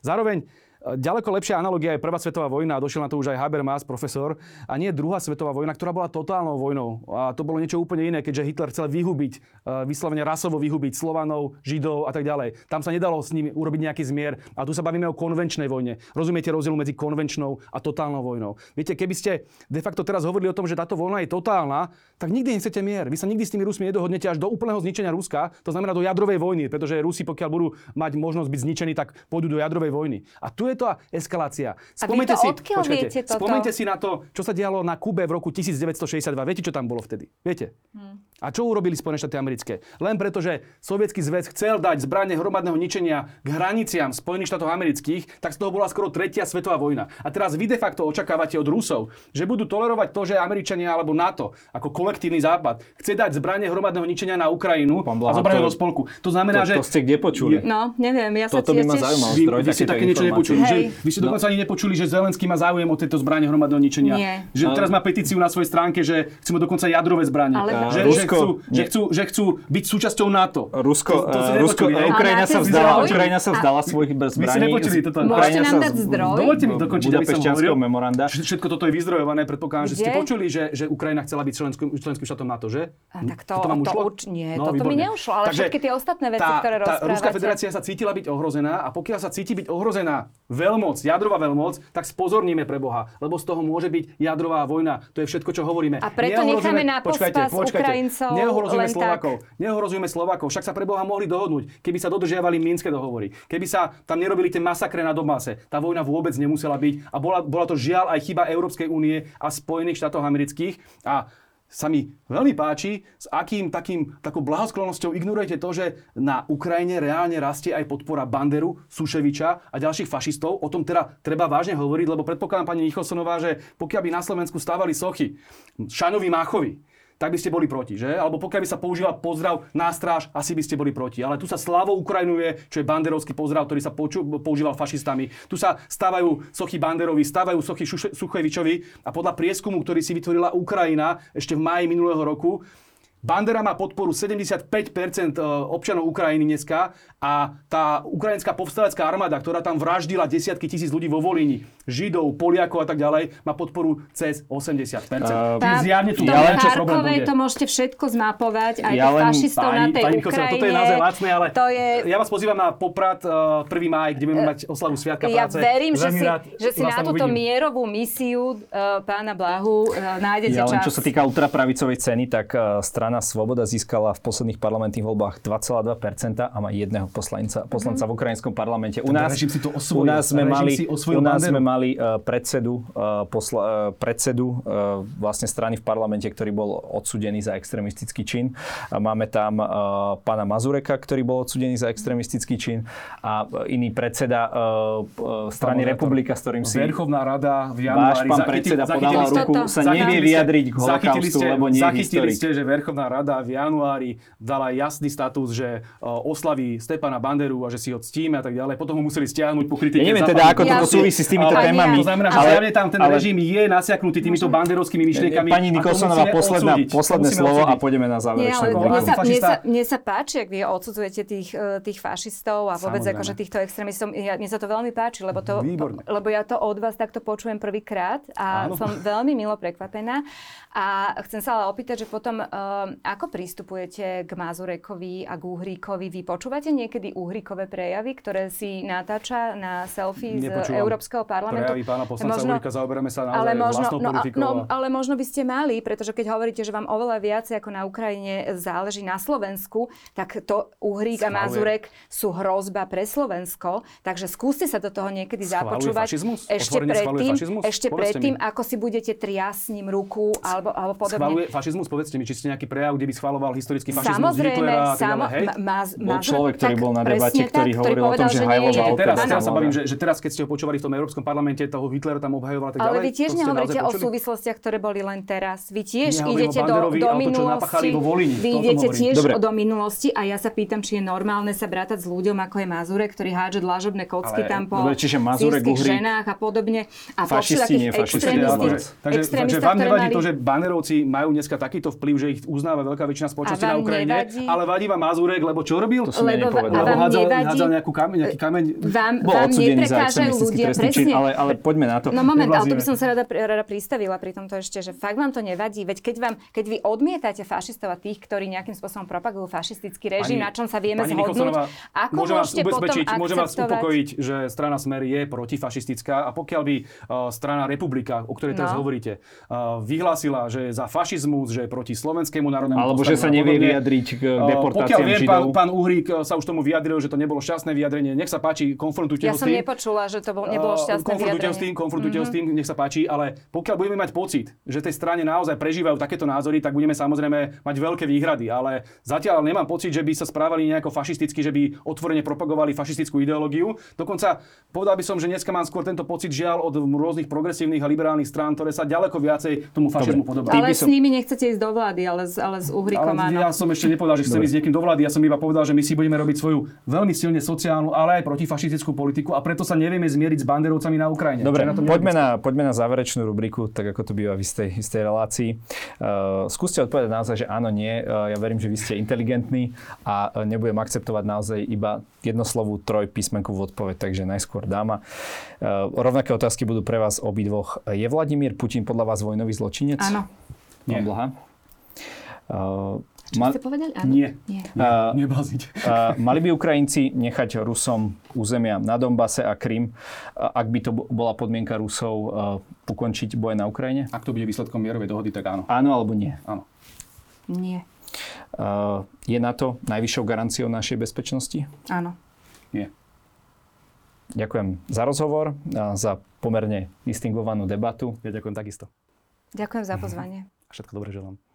Zároveň ďaleko lepšia analogia je Prvá svetová vojna, a došiel na to už aj Habermas, profesor, a nie druhá svetová vojna, ktorá bola totálnou vojnou. A to bolo niečo úplne iné, keďže Hitler chcel vyhubiť, e, vyslovene rasovo vyhubiť Slovanov, Židov a tak ďalej. Tam sa nedalo s nimi urobiť nejaký zmier. A tu sa bavíme o konvenčnej vojne. Rozumiete rozdiel medzi konvenčnou a totálnou vojnou. Viete, keby ste de facto teraz hovorili o tom, že táto vojna je totálna, tak nikdy nechcete mier. Vy sa nikdy s tými Rusmi nedohodnete až do úplného zničenia Ruska, to znamená do jadrovej vojny, pretože Rusi, pokiaľ budú mať možnosť byť zničení, tak pôjdu do jadrovej vojny. A tu je tá eskalácia. Spomeňte si, počkajte, spomeňte si na to, čo sa dialo na Kube v roku 1962. Viete, čo tam bolo vtedy? Viete? Hmm. A čo urobili Spojené štáty americké? Len preto, že Sovietský zväz chcel dať zbranie hromadného ničenia k hraniciam Spojených štátov amerických, tak z toho bola skoro tretia svetová vojna. A teraz vy de facto očakávate od Rusov, že budú tolerovať to, že Američania alebo NATO ako kolektívny západ chce dať zbranie hromadného ničenia na Ukrajinu a zobrať do spolku. To znamená, to, že... To ste kde počuli? No, neviem, ja sa Toto by ma zaujímalo. Vy, vy ste také niečo nepočuli. Že, vy ste dokonca no. ani nepočuli, že Zelenský má záujem o tieto zbranie hromadného ničenia. Nie. Že teraz má petíciu na svojej stránke, že chceme dokonca jadrové zbranie. Ale... Že, že, chcú, že, chcú, že chcú byť súčasťou NATO. Rusko, to, to uh, Rusko Ukrajina sa vzdala, Ukrajina sa vzdala svojich zbraní. Vy ste nepočuli toto. Môžete nám dať zdroj? Dovolte mi dokončiť, aby som hovoril. memoranda. Všetko toto je vyzdrojované, predpokladám, že ste počuli, že, že Ukrajina chcela byť členským, členským štátom NATO, že? A tak to, to, vám to nie, no, toto mi neušlo, ale Takže všetky tie ostatné veci, tá, ktoré rozprávate. Tá Ruská federácia sa cítila byť ohrozená a pokiaľ sa cíti byť ohrozená veľmoc, jadrová veľmoc, tak spozorníme pre Boha, lebo z toho môže byť jadrová vojna. To je všetko, čo hovoríme. A preto necháme na pospas Ukrajincov Neohrozujeme Slovakov. Neohrozujeme Slovakov. Však sa pre Boha mohli dohodnúť, keby sa dodržiavali Minské dohovory. Keby sa tam nerobili tie masakre na Domase. Tá vojna vôbec nemusela byť a bola, bola to žiaľ aj chyba Európskej únie a Spojených štátov amerických. A sa mi veľmi páči, s akým takým, takou blahosklonosťou ignorujete to, že na Ukrajine reálne rastie aj podpora Banderu, Suševiča a ďalších fašistov. O tom teda treba vážne hovoriť, lebo predpokladám pani Nicholsonová, že pokiaľ by na Slovensku stávali sochy Šanovi Máchovi, tak by ste boli proti, že? Alebo pokiaľ by sa používal pozdrav na stráž, asi by ste boli proti. Ale tu sa slavou Ukrajinuje, čo je banderovský pozdrav, ktorý sa poču, používal fašistami. Tu sa stávajú sochy Banderovi, stávajú sochy Suchevičovi a podľa prieskumu, ktorý si vytvorila Ukrajina ešte v máji minulého roku, Bandera má podporu 75% e, občanov Ukrajiny dneska a tá ukrajinská povstalecká armáda, ktorá tam vraždila desiatky tisíc ľudí vo Volíni, Židov, Poliakov a tak ďalej, má podporu cez 80%. Uh, Čiže zjavne tu ja len, čo problém bude. to môžete všetko zmapovať, aj ja len, fašistov pani, na tej pani Ukrajine. Toto je naozaj lacné, ale to je... ja vás pozývam na Poprad uh, 1. máj, kde budeme mať oslavu Sviatka ja práce. Ja verím, že si, rád, že si na túto uvidím. mierovú misiu uh, pána Blahu uh, nájdete ja, čas. Len čo sa týka ultrapravicovej ceny, tak uh, strana Svoboda získala v posledných parlamentných voľbách 2,2% a má jedného poslanca, poslanca v ukrajinskom parlamente. U nás, si to osvojil, u nás sme mali, u nás sme mali uh, predsedu, uh, posla, uh, predsedu vlastne strany v parlamente, ktorý bol odsudený za extrémistický čin. Máme tam pána Mazureka, ktorý bol odsudený za extrémistický čin a iný predseda strany Republika, s ktorým si... Verchovná rada v januári... Váš pán predseda podával ruku, sa nevie vyjadriť k holokaustu, lebo nie Zachytili ste, že Verchovná rada v januári dala jasný status, že oslaví Stepana Banderu a že si ho ctíme a tak ďalej. Potom ho museli stiahnuť po kritike. Ja neviem teda, ako toto súvisí s týmito ale, témami. To znamená, že ale, tam ten ale, režim je nasiaknutý týmito banderovskými myšlienkami. Pani Nikolsonová, posledná, posledné slovo a pôjdeme na záverečné mne, sa, mne, sa, mne sa páči, ak vy odsudzujete tých, e, tých fašistov a vôbec akože týchto extrémistov. Ja, mne sa to veľmi páči, lebo, to, lebo ja to od vás takto počujem prvýkrát a Áno. som veľmi milo prekvapená. A chcem sa ale opýtať, že potom, um, ako pristupujete k Mazurekovi a k Uhríkovi? Vy počúvate niekedy Uhríkové prejavy, ktoré si natáča na selfie z Európskeho parlamentu? Prejavy pána poslanca možno, Uhríka, zaoberáme sa naozaj ale možno, no. No, ale možno by ste mali, pretože keď hovoríte, že vám oveľa viac ako na Ukrajine záleží na Slovensku, tak to Uhrík Schvaluje. a Mazurek sú hrozba pre Slovensko. Takže skúste sa do toho niekedy Schvaluje započúvať. Fašizmus? Ešte predtým, ešte predtým ako si budete triasť ním ruku alebo, alebo podobne. Schvaluje fašizmus? Povedzte mi, či ste nejaký prejav, kde by schvaloval historický fašizmus Hitlera a samo, hej? Ma, ma, bol človek, ktorý bol na debate, ktorý tak, hovoril povedal, o tom, že hajloval teraz, teraz sa bavím, že, že teraz, keď ste ho počúvali v tom Európskom parlamente, toho Hitlera tam obhajoval a tak ďalej. Ale vy tiež nehovoríte o súvislostiach, ktoré boli len teraz. Vy tiež idete do, do minulosti. Vy idete tiež do minulosti a ja sa pýtam, či je normálne sa brátať s ľuďom, ako je Mazurek, ktorý hádže dlažobné kocky tam po ženách a podobne. A fašisti, nie fašisti. Takže vám nevadí to, že banerovci majú dneska takýto vplyv, že ich uzná uznáva veľká väčšina spoločnosti A na vám Ukrajine, nevadí? ale vadí vám Mazurek, lebo čo robil? To som Lebo, nepovedal. Lebo vám hádzal, nevadí, hádzal nejakú kameň, nejaký kameň. vám, Bol vám odsudený za neprekážajú extremistický ľudia, trestný čin, presne. ale, ale poďme na to. No moment, ale to by som sa rada, rada pristavila pri tomto ešte, že fakt vám to nevadí. Veď keď, vám, keď vy odmietate fašistov a tých, ktorí nejakým spôsobom propagujú fašistický režim, na čom sa vieme pani zhodnúť, ako môžem vás ubezpečiť, môžem vás upokojiť, že strana Smer je protifašistická a pokiaľ by uh, strana Republika, o ktorej teraz No. hovoríte, uh, vyhlásila, že je za fašizmus, že je proti slovenskému národnému Alebo že sa nevie vyjadriť k uh, deportáciám Pokiaľ viem, pán, Židov. pán Uhrík uh, sa už tomu vyjadril, že to nebolo šťastné vyjadrenie. Nech sa páči, konfrontujte Ja ho s som tým. nepočula, že to bol, nebolo Uh, šťastné konfrontujte ho s tým, vyjadrenie. Konfrontujte ho s tým, nech sa páči, ale pokiaľ budeme mať pocit, že tej strane naozaj prežívajú takéto názory, tak budeme samozrejme mať veľké výhrady, ale zatiaľ nemám pocit, že by sa správali nejako fašisticky, že by otvorene propagovali fašistickú ideológiu. Dokonca povedal by som, že dneska mám skôr tento pocit žiaľ od rôznych progresívnych a liberálnych strán, ktoré sa ďaleko viacej tomu fašizmu podobajú. Ale by s som- nimi nechcete ísť do vlády, ale ale s Uhrikom Ale áno. ja som ešte nepovedal, že chcem ísť s niekým do vlády. Ja som iba povedal, že my si budeme robiť svoju veľmi silne sociálnu, ale aj protifašistickú politiku a preto sa nevieme zmieriť s banderovcami na Ukrajine. Dobre, na poďme na, poďme na záverečnú rubriku, tak ako to býva v istej, istej relácii. Uh, skúste odpovedať naozaj, že áno, nie. Uh, ja verím, že vy ste inteligentní a uh, nebudem akceptovať naozaj iba jednoslovú trojpísmenkovú odpoveď, takže najskôr dáma. Uh, rovnaké otázky budú pre vás obidvoch. Je Vladimír Putin podľa vás vojnový zločinec? Áno. Nie. Blaha. Uh, Čo mal, ste povedali? Áno. Nie. Nie. uh. Uh, mali by Ukrajinci nechať Rusom územia na Donbase a Krym, ak by to bo- bola podmienka Rusov uh, ukončiť boje na Ukrajine? Ak to bude výsledkom mierovej dohody, tak áno. Áno alebo nie? áno. Nie. Uh, je NATO najvyššou garanciou našej bezpečnosti? Áno. Nie. Ďakujem za rozhovor, a za pomerne distingovanú debatu. Ja ďakujem takisto. Ďakujem za pozvanie. A všetko dobre želám.